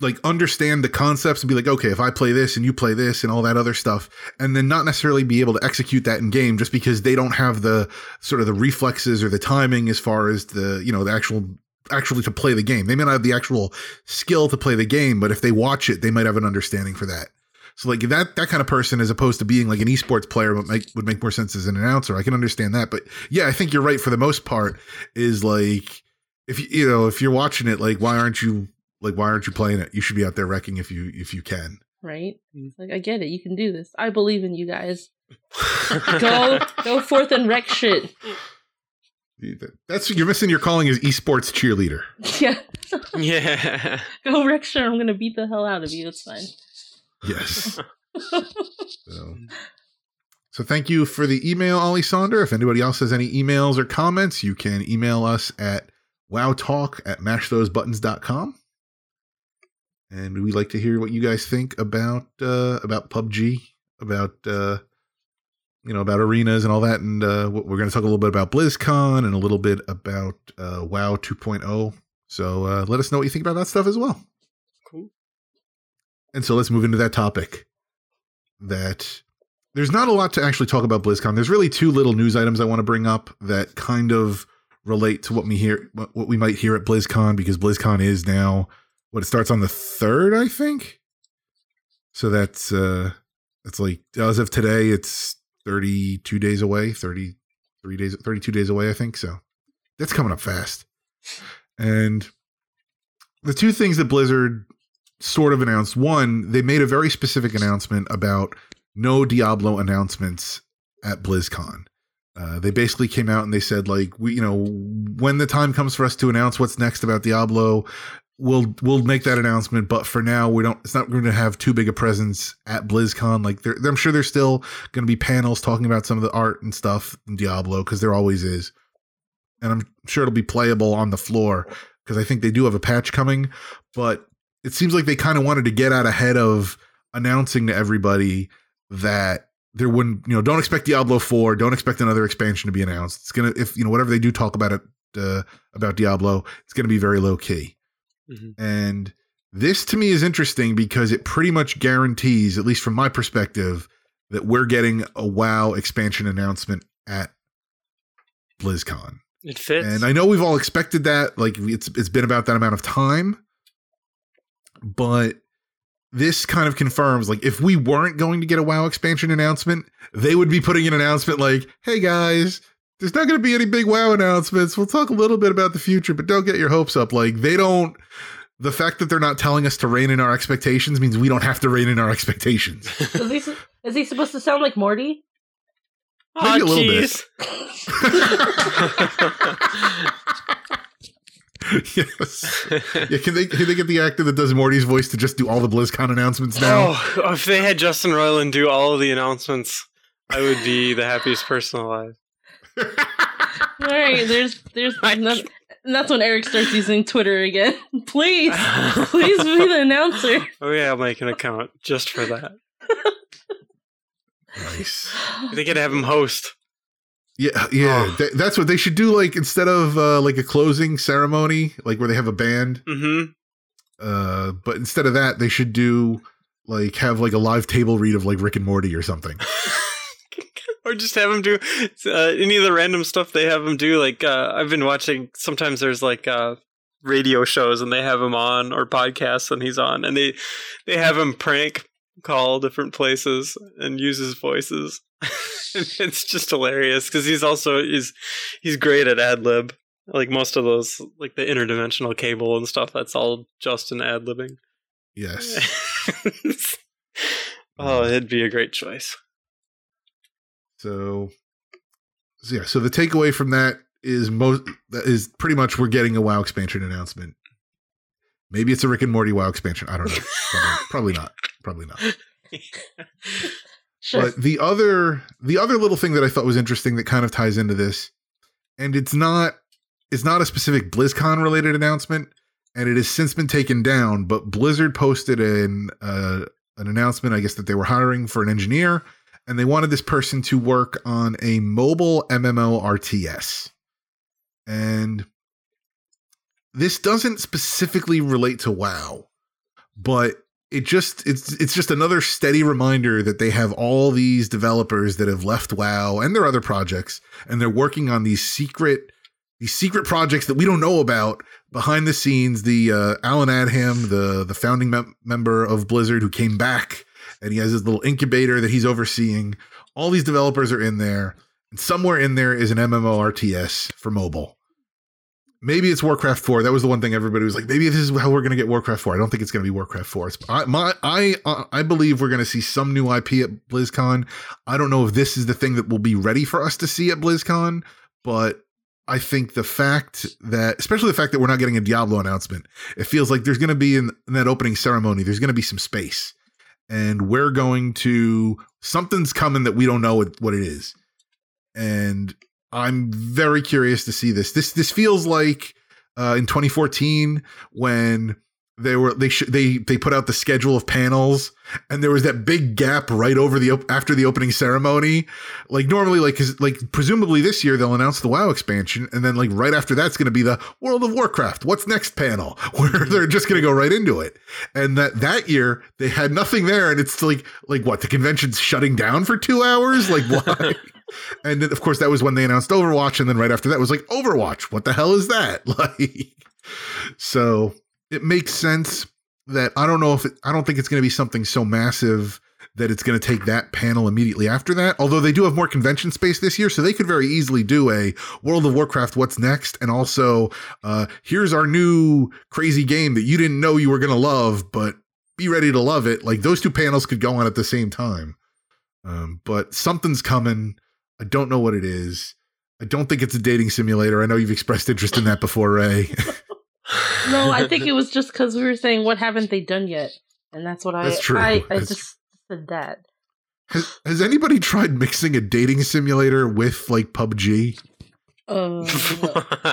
like understand the concepts and be like, okay, if I play this and you play this and all that other stuff, and then not necessarily be able to execute that in game just because they don't have the sort of the reflexes or the timing as far as the you know the actual actually to play the game. They may not have the actual skill to play the game, but if they watch it, they might have an understanding for that. So like that that kind of person, as opposed to being like an esports player, would make would make more sense as an announcer. I can understand that, but yeah, I think you're right for the most part. Is like if you you know if you're watching it, like why aren't you like why aren't you playing it? You should be out there wrecking if you if you can. Right? It's like I get it, you can do this. I believe in you guys. Go go forth and wreck shit. That's you're missing your calling as esports cheerleader. Yeah. yeah. Go wreck shit. I'm gonna beat the hell out of you. It's fine. Yes. so, so thank you for the email, Ollie Sonder. If anybody else has any emails or comments, you can email us at wowtalk at mashthosebuttons.com. And we'd like to hear what you guys think about uh, about PUBG, about uh, you know about arenas and all that. And uh, we're going to talk a little bit about BlizzCon and a little bit about uh, WoW 2.0. So uh, let us know what you think about that stuff as well. And so let's move into that topic. That there's not a lot to actually talk about BlizzCon. There's really two little news items I want to bring up that kind of relate to what we hear, what what we might hear at BlizzCon, because BlizzCon is now what it starts on the third, I think. So that's uh that's like as of today, it's 32 days away, 33 days, 32 days away, I think. So that's coming up fast. And the two things that Blizzard sort of announced one, they made a very specific announcement about no Diablo announcements at BlizzCon. Uh, they basically came out and they said, like, we, you know, when the time comes for us to announce what's next about Diablo, we'll we'll make that announcement. But for now, we don't. It's not going to have too big a presence at BlizzCon. Like, I'm sure there's still going to be panels talking about some of the art and stuff in Diablo because there always is, and I'm sure it'll be playable on the floor because I think they do have a patch coming. But it seems like they kind of wanted to get out ahead of announcing to everybody that there wouldn't, you know, don't expect Diablo 4, don't expect another expansion to be announced. It's going to, if, you know, whatever they do talk about it, uh, about Diablo, it's going to be very low key. Mhm. And this to me is interesting because it pretty much guarantees, at least from my perspective, that we're getting a WoW expansion announcement at BlizzCon. It fits. And I know we've all expected that. Like it's it's been about that amount of time. But this kind of confirms like if we weren't going to get a WoW expansion announcement, they would be putting an announcement like, "Hey guys, there's not going to be any big WoW announcements. We'll talk a little bit about the future, but don't get your hopes up." Like they don't the fact that they're not telling us to rein in our expectations means we don't have to rein in our expectations. Is he, is he supposed to sound like Morty? Maybe a little bit. yes. Yeah, can they can they get the actor that does Morty's voice to just do all the BlizzCon announcements now? Oh, if they had Justin Roiland do all of the announcements, I would be the happiest person alive. All right, there's there's and that's, that's when Eric starts using Twitter again. please, please be the announcer. Oh yeah, I'll make an account just for that. Nice. They could have him host. Yeah, yeah. Oh. Th- that's what they should do. Like instead of uh, like a closing ceremony, like where they have a band, hmm uh, but instead of that, they should do like have like a live table read of like Rick and Morty or something. or just have him do uh, any of the random stuff they have him do. Like uh, I've been watching. Sometimes there's like uh, radio shows and they have him on or podcasts and he's on, and they they have him prank call different places and use his voices. it's just hilarious because he's also he's he's great at ad lib. Like most of those, like the interdimensional cable and stuff, that's all Justin ad libbing. Yes. oh, um, it'd be a great choice. So, so yeah. So the takeaway from that is most that is pretty much we're getting a WoW expansion announcement. Maybe it's a Rick and Morty WoW expansion. I don't know. Probably, probably not. Probably not. Sure. But the other the other little thing that I thought was interesting that kind of ties into this, and it's not it's not a specific BlizzCon related announcement, and it has since been taken down. But Blizzard posted an uh, an announcement, I guess, that they were hiring for an engineer, and they wanted this person to work on a mobile MMO RTS. And this doesn't specifically relate to WoW, but it just it's it's just another steady reminder that they have all these developers that have left WoW and their other projects, and they're working on these secret these secret projects that we don't know about behind the scenes. The uh, Allen Adham, the the founding mem- member of Blizzard, who came back, and he has his little incubator that he's overseeing. All these developers are in there, and somewhere in there is an MMORTS for mobile. Maybe it's Warcraft 4. That was the one thing everybody was like, maybe this is how we're going to get Warcraft 4. I don't think it's going to be Warcraft 4. It's, I, my, I, uh, I believe we're going to see some new IP at BlizzCon. I don't know if this is the thing that will be ready for us to see at BlizzCon, but I think the fact that, especially the fact that we're not getting a Diablo announcement, it feels like there's going to be in, in that opening ceremony, there's going to be some space. And we're going to, something's coming that we don't know what, what it is. And I'm very curious to see this. This this feels like uh, in 2014 when they were they sh- they they put out the schedule of panels and there was that big gap right over the op- after the opening ceremony. Like normally, like cause, like presumably this year they'll announce the WoW expansion and then like right after that's going to be the World of Warcraft. What's next panel where they're just going to go right into it. And that that year they had nothing there and it's like like what the convention's shutting down for two hours. Like why? And then, of course, that was when they announced Overwatch, and then right after that was like Overwatch. What the hell is that? Like, so it makes sense that I don't know if it, I don't think it's going to be something so massive that it's going to take that panel immediately after that. Although they do have more convention space this year, so they could very easily do a World of Warcraft What's Next, and also uh, here's our new crazy game that you didn't know you were going to love, but be ready to love it. Like those two panels could go on at the same time. Um, but something's coming. I don't know what it is. I don't think it's a dating simulator. I know you've expressed interest in that before, Ray. no, I think it was just because we were saying what haven't they done yet, and that's what I That's true. I, I That's- just said that. has, has anybody tried mixing a dating simulator with like PUBG? Uh, no.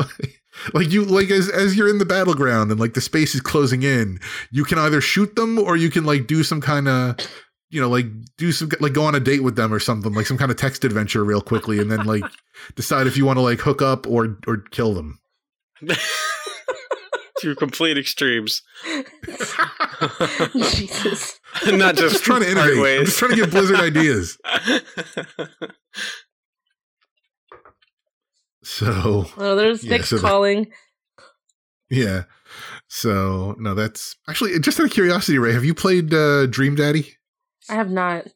like you like as as you're in the battleground and like the space is closing in, you can either shoot them or you can like do some kind of you know like do some like go on a date with them or something like some kind of text adventure real quickly and then like decide if you want to like hook up or or kill them. Two complete extremes. Jesus. Not just, Just trying to part innovate. I'm just trying to give Blizzard ideas. So Oh, there's Yeah, Nick's so the- calling. yeah. So no, that's actually just out of curiosity, Ray. Have you played uh, Dream Daddy? I have not.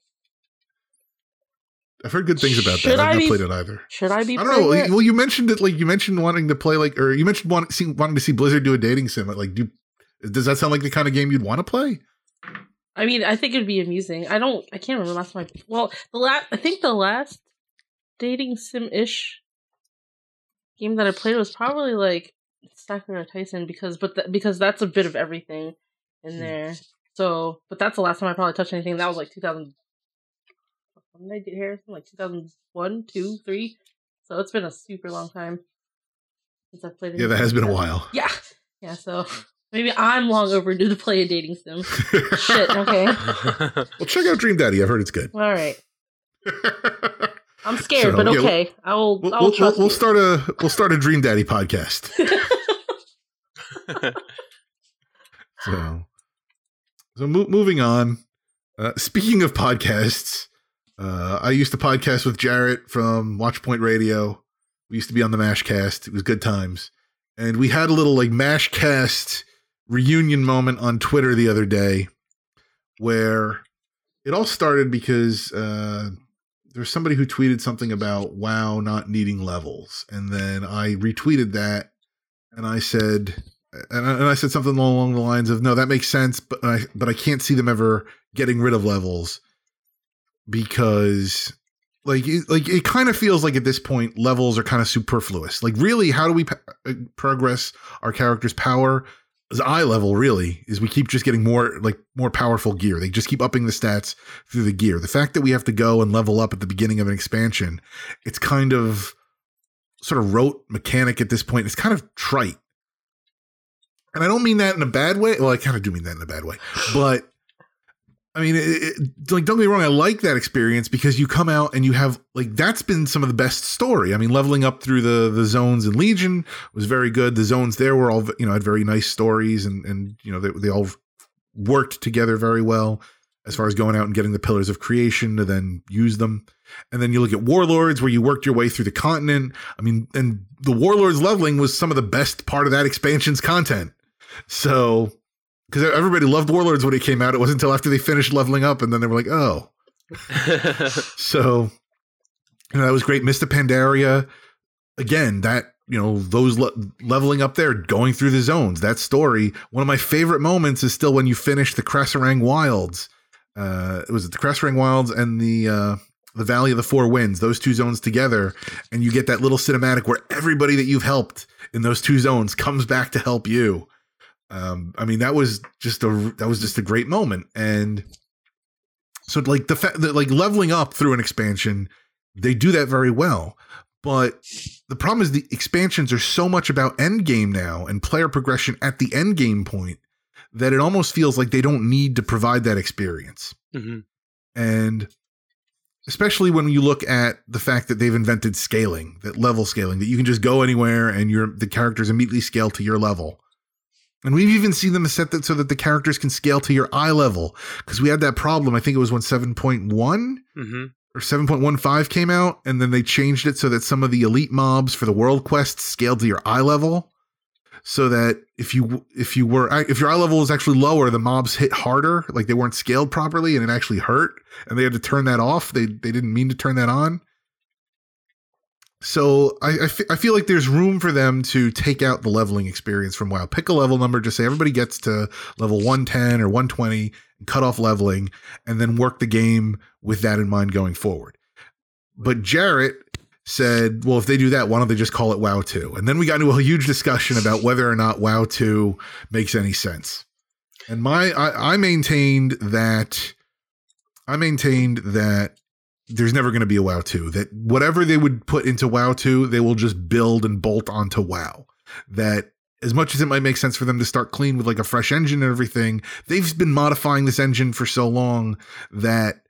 I've heard good things about Should that. I've I not be- played it either. Should I be? I don't know. it? Well, you mentioned it like you mentioned wanting to play like, or you mentioned see, wanting to see Blizzard do a dating sim. Like, do does that sound like the kind of game you'd want to play? I mean, I think it'd be amusing. I don't. I can't remember last time. I, well, the last. I think the last dating sim ish game that I played was probably like Sakura Taisen because, but th- because that's a bit of everything in Hmm. there. So, but that's the last time I probably touched anything. That was like 2000. When did I get Harrison? Like 2001, 2, 3. So it's been a super long time since I've played. Yeah, that has been a while. Yeah, yeah. So maybe I'm long overdue to play a dating sim. Shit. Okay. well, check out Dream Daddy. I've heard it's good. All right. I'm scared, So, but yeah, we'll- okay. I will. We'll, I will we'll, we'll, trust we'll you. start a we'll start a Dream Daddy podcast. So, so mo- moving on. Uh, speaking of podcasts, Uh, I used to podcast with Jarrett from Watchpoint Radio. We used to be on the Mashcast. It was good times. And we had a little like Mashcast reunion moment on Twitter the other day where it all started because uh, there's somebody who tweeted something about WoW not needing levels. And then I retweeted that and I said, and I, and I said something along the lines of, no, that makes sense, but I, but I can't see them ever getting rid of levels because like it, like it kind of feels like at this point levels are kind of superfluous. Like really, how do we uh, progress our character's power? Is eye level really is we keep just getting more like more powerful gear. They just keep upping the stats through the gear. The fact that we have to go and level up at the beginning of an expansion, it's kind of sort of rote mechanic at this point. It's kind of trite. And I don't mean that in a bad way. Well, I kind of do mean that in a bad way, but I mean, it, it, like, don't get me wrong. I like that experience because you come out and you have like that's been some of the best story. I mean, leveling up through the the zones in Legion was very good. The zones there were all you know had very nice stories and and you know they they all worked together very well as far as going out and getting the pillars of creation to then use them. And then you look at Warlords where you worked your way through the continent. I mean, and the Warlords leveling was some of the best part of that expansion's content. So because everybody loved Warlords when it came out. It wasn't until after they finished leveling up, and then they were like, "Oh." so, you know, that was great. Mists of Pandaria, again, that you know those le- leveling up there, going through the zones. That story. One of my favorite moments is still when you finish the Krasarang Wilds. Uh, it was the Krasarang Wilds and the uh, the Valley of the Four Winds. Those two zones together, and you get that little cinematic where everybody that you've helped in those two zones comes back to help you um, I mean, that was just a that was just a great moment, and so like the fact that like leveling up through an expansion, they do that very well. But the problem is the expansions are so much about end game now and player progression at the end game point that it almost feels like they don't need to provide that experience. Mm-hmm. And especially when you look at the fact that they've invented scaling, that level scaling, that you can just go anywhere and your the characters immediately scale to your level. And we've even seen them set that so that the characters can scale to your eye level. Because we had that problem, I think it was when 7.1 mm-hmm. or 7.15 came out, and then they changed it so that some of the elite mobs for the world quests scaled to your eye level. So that if you if you were if your eye level was actually lower, the mobs hit harder, like they weren't scaled properly, and it actually hurt, and they had to turn that off. They they didn't mean to turn that on. So I, I, f- I feel like there's room for them to take out the leveling experience from WoW. Pick a level number, just say everybody gets to level 110 or 120 and cut off leveling, and then work the game with that in mind going forward. But Jarrett said, well, if they do that, why don't they just call it WoW 2? And then we got into a huge discussion about whether or not WoW 2 makes any sense. And my I, I maintained that I maintained that there's never going to be a WoW 2. That whatever they would put into WoW 2, they will just build and bolt onto WoW. That as much as it might make sense for them to start clean with like a fresh engine and everything, they've been modifying this engine for so long that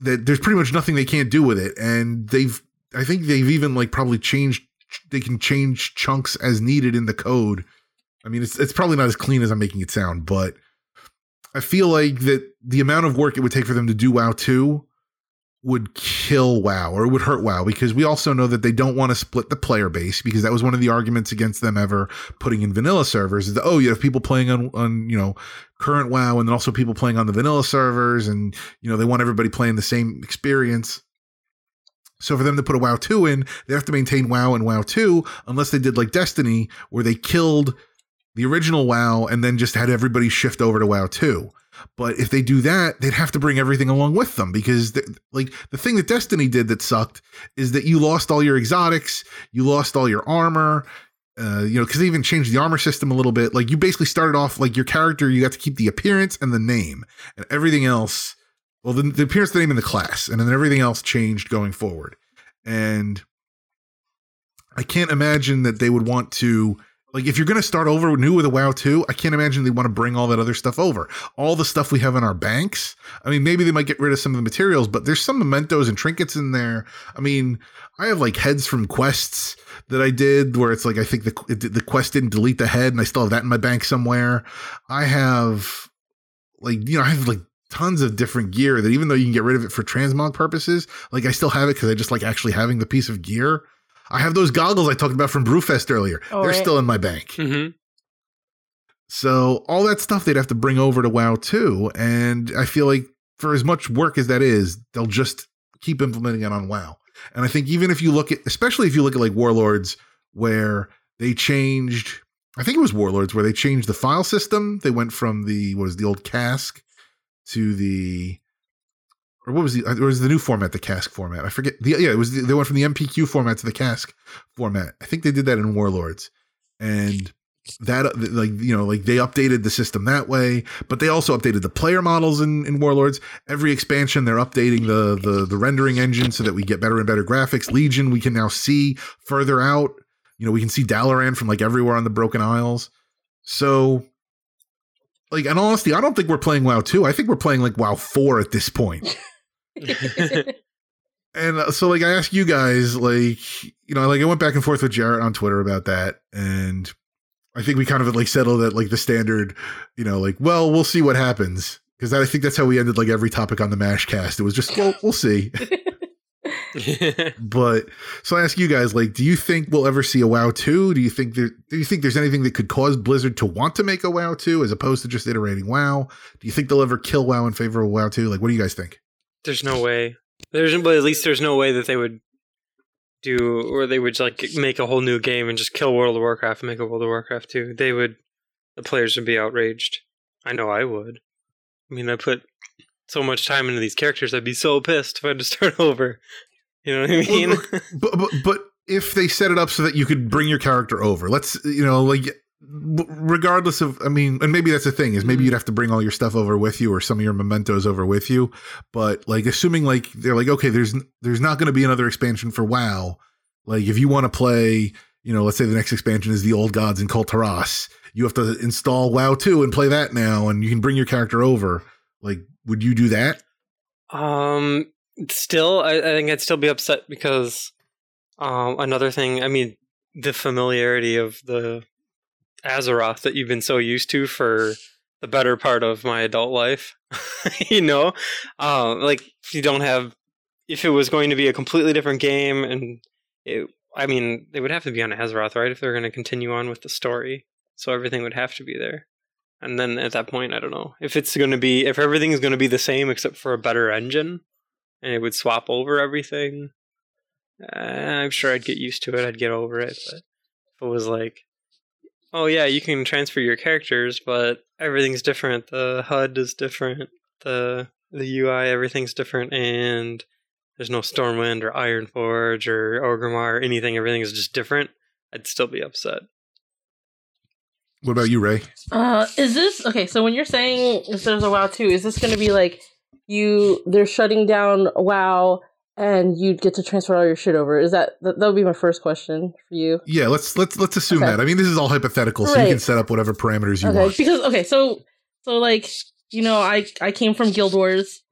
that there's pretty much nothing they can't do with it. And they've I think they've even like probably changed they can change chunks as needed in the code. I mean, it's it's probably not as clean as I'm making it sound, but I feel like that the amount of work it would take for them to do WoW 2 would kill WoW or it would hurt WoW because we also know that they don't want to split the player base because that was one of the arguments against them ever putting in vanilla servers is that, oh, you have people playing on, on, you know, current WoW and then also people playing on the vanilla servers and, you know, they want everybody playing the same experience. So for them to put a WoW 2 in, they have to maintain WoW and WoW 2 unless they did like Destiny where they killed the original WoW and then just had everybody shift over to WoW 2. But if they do that, they'd have to bring everything along with them because, like, the thing that Destiny did that sucked is that you lost all your exotics, you lost all your armor. Uh, you know, because they even changed the armor system a little bit. Like, you basically started off like your character, you got to keep the appearance and the name, and everything else. Well, the, the appearance, the name, and the class, and then everything else changed going forward. And I can't imagine that they would want to like if you're going to start over new with a WoW 2, I can't imagine they want to bring all that other stuff over. All the stuff we have in our banks. I mean, maybe they might get rid of some of the materials, but there's some mementos and trinkets in there. I mean, I have like heads from quests that I did where it's like I think the the quest didn't delete the head and I still have that in my bank somewhere. I have like you know, I have like tons of different gear that even though you can get rid of it for transmog purposes, like I still have it because I just like actually having the piece of gear. I have those goggles I talked about from Brewfest earlier. Oh, They're right. still in my bank. hmm So all that stuff they'd have to bring over to WoW too. And I feel like for as much work as that is, they'll just keep implementing it on WoW. And I think even if you look at, especially if you look at like Warlords, where they changed, I think it was Warlords where they changed the file system. They went from the what was the old CASC to the or what was the uh, it was the new format, the CASC format. I forget. The, yeah, it was the, they went from the MPQ format to the CASC format. I think they did that in Warlords, and that uh, like you know like they updated the system that way but they also updated the player models in, in warlords every expansion they're updating the, the the rendering engine so that we get better and better graphics legion we can now see further out you know we can see dalaran from like everywhere on the broken isles so like in honesty i don't think we're playing wow 2 i think we're playing like wow 4 at this point and uh, so like i ask you guys like you know like i went back and forth with jarrett on twitter about that and I think we kind of like settled at like the standard, you know, like, well, we'll see what happens. Because I think that's how we ended like every topic on the MASH cast. It was just, well, we'll see. but so I ask you guys, like, do you think we'll ever see a WoW 2? Do you think there do you think there's anything that could cause Blizzard to want to make a WoW 2 as opposed to just iterating WoW? Do you think they'll ever kill WoW in favor of WoW 2? Like, what do you guys think? There's no way. There's but at least there's no way that they would do or they would like make a whole new game and just kill World of Warcraft and make a World of Warcraft 2. They would the players would be outraged. I know I would. I mean I put so much time into these characters, I'd be so pissed if I had to start over. You know what I mean? Well, but, but but if they set it up so that you could bring your character over, let's you know like regardless of I mean, and maybe that's the thing is maybe you'd have to bring all your stuff over with you or some of your mementos over with you, but like assuming like they're like okay, there's there's not going to be another expansion for WoW. Like if you want to play, you know, let's say the next expansion is the Old Gods in Kul Tiras, you have to install WoW 2 and play that now and you can bring your character over. Like would you do that? Um, still, I, I think I'd still be upset because um, another thing. I mean, the familiarity of the Azeroth that you've been so used to for the better part of my adult life. you know, um, like you don't have, if it was going to be a completely different game, and it, I mean, they would have to be on Azeroth, right? If they're going to continue on with the story, so everything would have to be there. And then at that point, I don't know if it's going to be if everything is going to be the same except for a better engine, and it would swap over everything. Uh, I'm sure I'd get used to it. I'd get over it. But if it was like, oh yeah, you can transfer your characters, but everything's different. The HUD is different. The the UI, everything's different, and there's no Stormwind or Ironforge or Orgrimmar or anything. Everything is just different. I'd still be upset. What about you, Ray? Uh, is this okay? So when you're saying if there's a WoW two, is this going to be like you? They're shutting down WoW, and you'd get to transfer all your shit over. Is that that, would be my first question for you? Yeah, let's let's let's assume Okay. that. I mean, this is all hypothetical, so you can set up whatever parameters you okay, want. because okay, so so like you know, I I came from Guild Wars.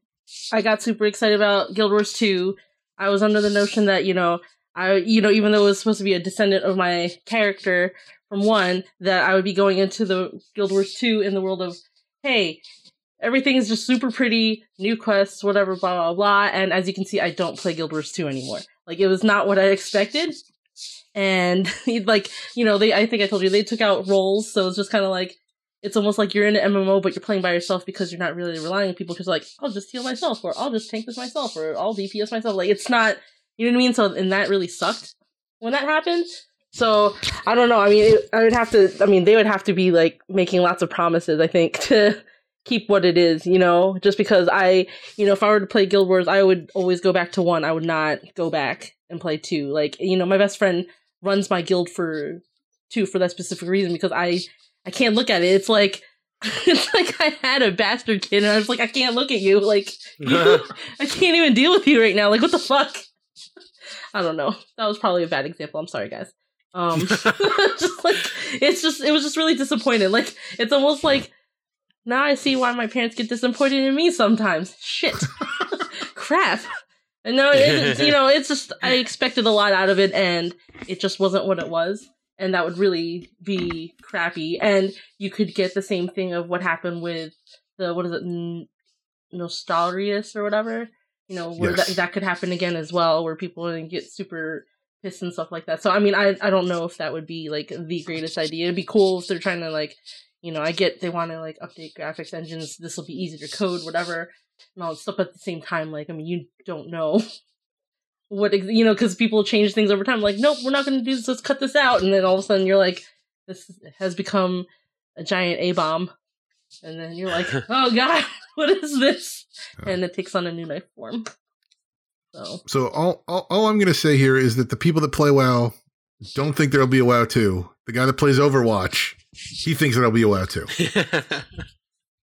I got super excited about Guild Wars two. I was under the notion that you know I you know even though it was supposed to be a descendant of my character from one, that I would be going into the Guild Wars two in the world of hey. Everything is just super pretty, new quests, whatever, blah blah blah. And as you can see, I don't play Guild Wars 2 anymore. Like it was not what I expected. And like, you know, they I think I told you they took out roles, so it's just kinda like it's almost like you're in an MMO, but you're playing by yourself because you're not really relying on people. Because like, I'll just heal myself, or I'll just tank this myself, or I'll DPS myself. Like, it's not, you know what I mean. So, and that really sucked when that happened. So, I don't know. I mean, it, I would have to. I mean, they would have to be like making lots of promises. I think to keep what it is. You know, just because I, you know, if I were to play Guild Wars, I would always go back to one. I would not go back and play two. Like, you know, my best friend runs my guild for two for that specific reason because I I can't look at it. It's like it's like I had a bastard kid and I was like, I can't look at you. Like you, I can't even deal with you right now. Like what the fuck? I don't know. That was probably a bad example. I'm sorry, guys. Um just like it's just it was just really disappointed. Like it's almost like now I see why my parents get disappointed in me sometimes. Shit. Crap. And no, it, you know, it's just I expected a lot out of it and it just wasn't what it was and that would really be crappy. And you could get the same thing of what happened with the what is it, N- Nostalrius or whatever. You know, where Yes. that that could happen again as well, where people get super pissed and stuff like that. So I mean, I I don't know if that would be like the greatest idea. It'd be cool if they're trying to like, you know, I get they want to like update graphics engines. This will be easy to code, whatever, and all that stuff. But at the same time, like, I mean, you don't know what ex- you know because people change things over time. Like, nope, we're not going to do this. Let's cut this out, and then all of a sudden you're like, this has become a giant a bomb, and then you're like, oh god, what is this? And it takes on a new life form. So So all, all all I'm going to say here is that the people that play WoW don't think there'll be a WoW 2. The guy that plays Overwatch, he thinks that I'll be allowed to.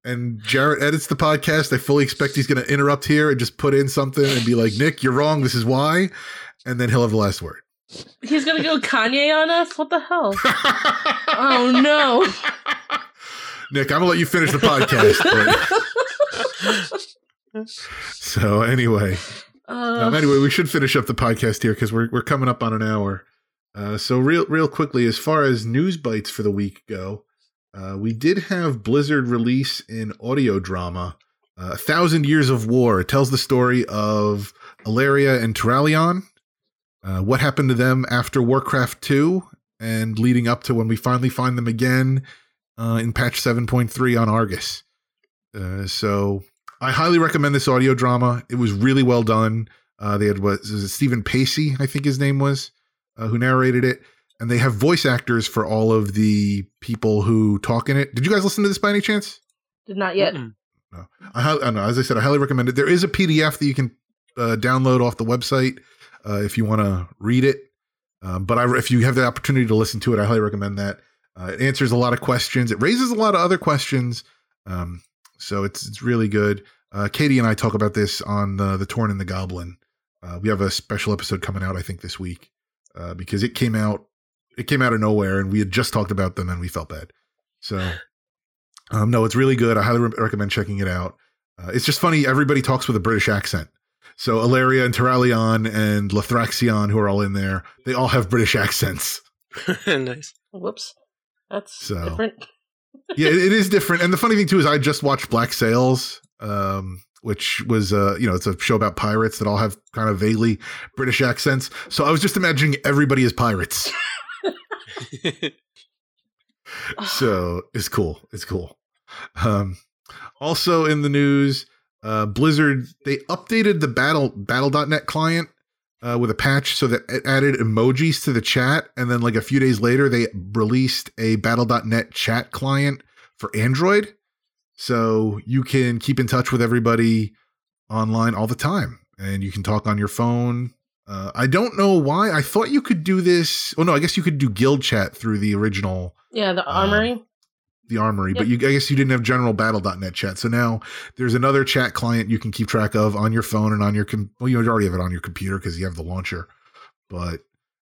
And Jarrett edits the podcast. I fully expect he's going to interrupt here and just put in something and be like, "Nick, you're wrong. This is why." And then he'll have the last word. he's gonna go Kanye on us. What the hell? Oh no. Nick, I'm going to let you finish the podcast. but- so anyway, Uh, Um, anyway, we should finish up the podcast here because we're we're coming up on an hour. Uh, so real real quickly, as far as news bites for the week go, uh, we did have Blizzard release an audio drama, uh, "A Thousand Years of War." It tells the story of Alleria and Turalyon, uh, what happened to them after Warcraft Two, and leading up to when we finally find them again uh, in patch seven point three on Argus. So I highly recommend this audio drama. It was really well done. They had what Stephen Pacey, I think his name was, uh, who narrated it, and they have voice actors for all of the people who talk in it. Did you guys listen to this by any chance? did not yet. Mm-mm. I, I know. As I said, I highly recommend it. There is a PDF that you can uh, download off the website uh, if you want to read it. Um, but I, if you have the opportunity to listen to it, I highly recommend that. Uh, it answers a lot of questions. It raises a lot of other questions. Um, so it's it's really good. Uh, Katie and I talk about this on the the Tauren and the Goblin. Uh, we have a special episode coming out, I think, this week uh, because it came out it came out of nowhere, and we had just talked about them, and we felt bad. So, um, no, it's really good. I highly re- recommend checking it out. Uh, it's just funny. Everybody talks with a British accent. So Alleria and Turalyon and Lothraxion, who are all in there, they all have British accents. nice. Whoops. That's So- different. yeah, it, it is different. And the funny thing too is, I just watched Black Sails, um, which was uh, you know, it's a show about pirates that all have kind of vaguely British accents. So I was just imagining everybody as pirates. so it's cool. It's cool. Um, also in the news, uh, Blizzard they updated the battle battle.net client uh, with a patch so that it added emojis to the chat, and then like a few days later they released a battle.net chat client for Android, so you can keep in touch with everybody online all the time, and you can talk on your phone. Uh, I don't know why. I thought you could do this. Oh no, I guess you could do guild chat through the original yeah, the um, armory. the armory, but you I guess you didn't have general battle.net chat. So now there's another chat client you can keep track of on your phone and on your com- well, you already have it on your computer because you have the launcher. But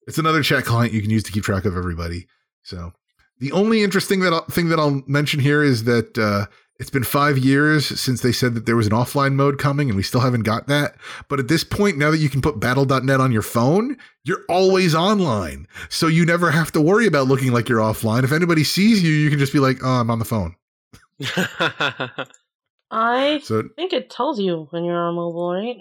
it's another chat client you can use to keep track of everybody. So the only interesting that I'll, thing that I'll mention here is that uh, it's been five years since they said that there was an offline mode coming, and we still haven't got that. But at this point, now that you can put Battle.net on your phone, you're always online, so you never have to worry about looking like you're offline. If anybody sees you, you can just be like, "Oh, I'm on the phone." I So think it tells you when you're on mobile, right?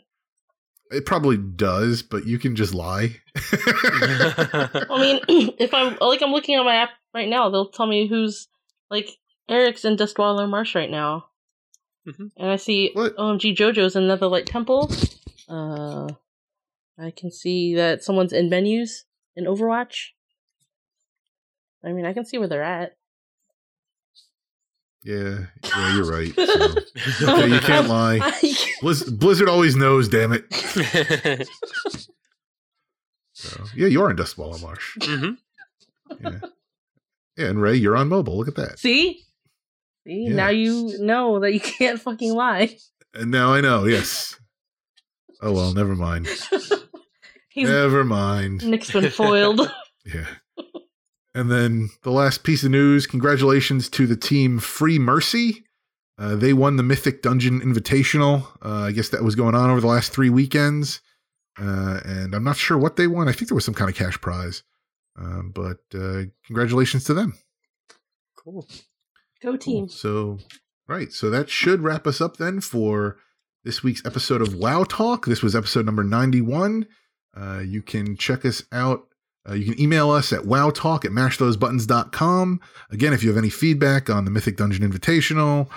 it probably does, but you can just lie. I mean, if I'm like I'm looking at my app right now, they'll tell me who's like Eric's in Dustwallow Marsh right now, Mhm. and I see What? OMG JoJo's in Netherlight Temple. Uh, I can see that someone's in menus in Overwatch. I mean, I can see where they're at. yeah, yeah, you're right. So. Okay, you can't lie. Blizz- Blizzard always knows, damn it. So, yeah, you're in Dustwallow Marsh. hmm Yeah. yeah, and Ray, you're on mobile. Look at that. see, see, Yeah. now you know that you can't fucking lie. And now I know. Yes. Oh well, never mind. Never mind. Nick's been foiled. Yeah. And then the last piece of news congratulations to the team Free Mercy. Uh, they won the Mythic Dungeon Invitational. Uh, I guess that was going on over the last three weekends. Uh, and I'm not sure what they won. I think there was some kind of cash prize. Um, but uh, congratulations to them. Cool. Go team. So, right. So that should wrap us up then for this week's episode of Wow Talk. This was episode number 91. Uh, you can check us out. Uh, you can email us at wowtalk at mashthosebuttons.com. Again, if you have any feedback on the Mythic Dungeon Invitational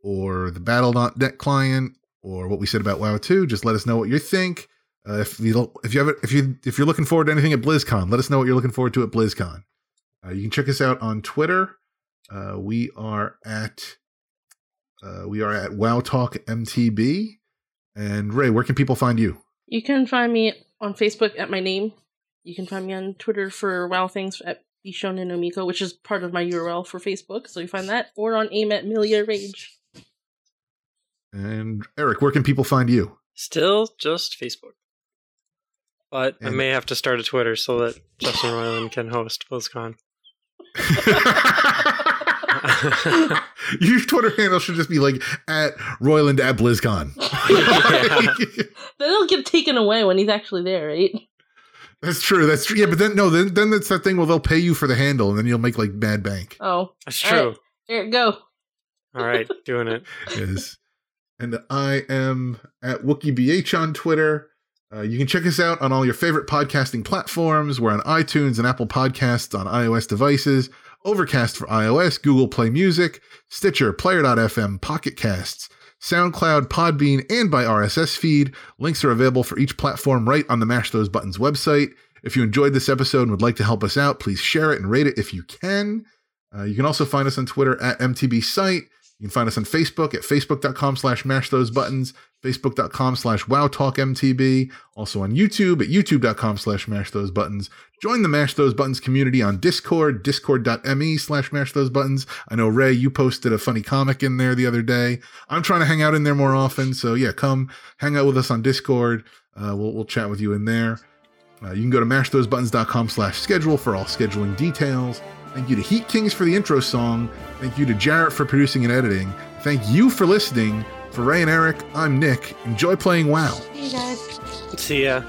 or the Battle.net client or what we said about WoW 2, just let us know what you think. Uh, if you if you have if you if you're looking forward to anything at BlizzCon, let us know what you're looking forward to at BlizzCon. Uh, you can check us out on Twitter. Uh, we are at uh, we are at Wow Talk MTB. And Ray, where can people find you? You can find me on Facebook at my name. You can find me on Twitter for WoW things at Bishonen Omiko, which is part of my URL for Facebook. So you find that, or on AIM at Millia Rage. And Eric, where can people find you? Still just Facebook. But I may have to start a Twitter so that Justin Roiland can host BlizzCon. Your Twitter handle should just be like at Roiland at BlizzCon. Then it'll get taken away when he's actually there, right? that's true. That's true. Yeah, but then no, then then that's that thing where they'll pay you for the handle, and then you'll make like mad bank. Oh, That's true. right. Eric, go. All right, doing it. Yes. And I am at WookieBH on Twitter. Uh, you can check us out on all your favorite podcasting platforms. We're on iTunes and Apple Podcasts on iOS devices, Overcast for iOS, Google Play Music, Stitcher, Player.fm, Pocket Casts, SoundCloud, Podbean, and by RSS feed. Links are available for each platform right on the Mash Those Buttons website. If you enjoyed this episode and would like to help us out, please share it and rate it if you can. Uh, you can also find us on Twitter at MTB Site. You can find us on Facebook at facebook.com slash mash those buttons, facebook.com slash wow talk MTB, also on YouTube at youtube.com slash mash those buttons. Join the Mash Those Buttons community on Discord, discord.me slash mash those buttons. I know Ray, you posted a funny comic in there the other day. I'm trying to hang out in there more often. So yeah, come hang out with us on Discord. Uh, we'll, we'll chat with you in there. Uh, you can go to mashthosebuttons.com slash schedule for all scheduling details. Thank you to Heat Kings for the intro song. Thank you to Jarrett for producing and editing. Thank you for listening. For Ray and Eric, I'm Nick. Enjoy playing WoW. Hey guys. See ya.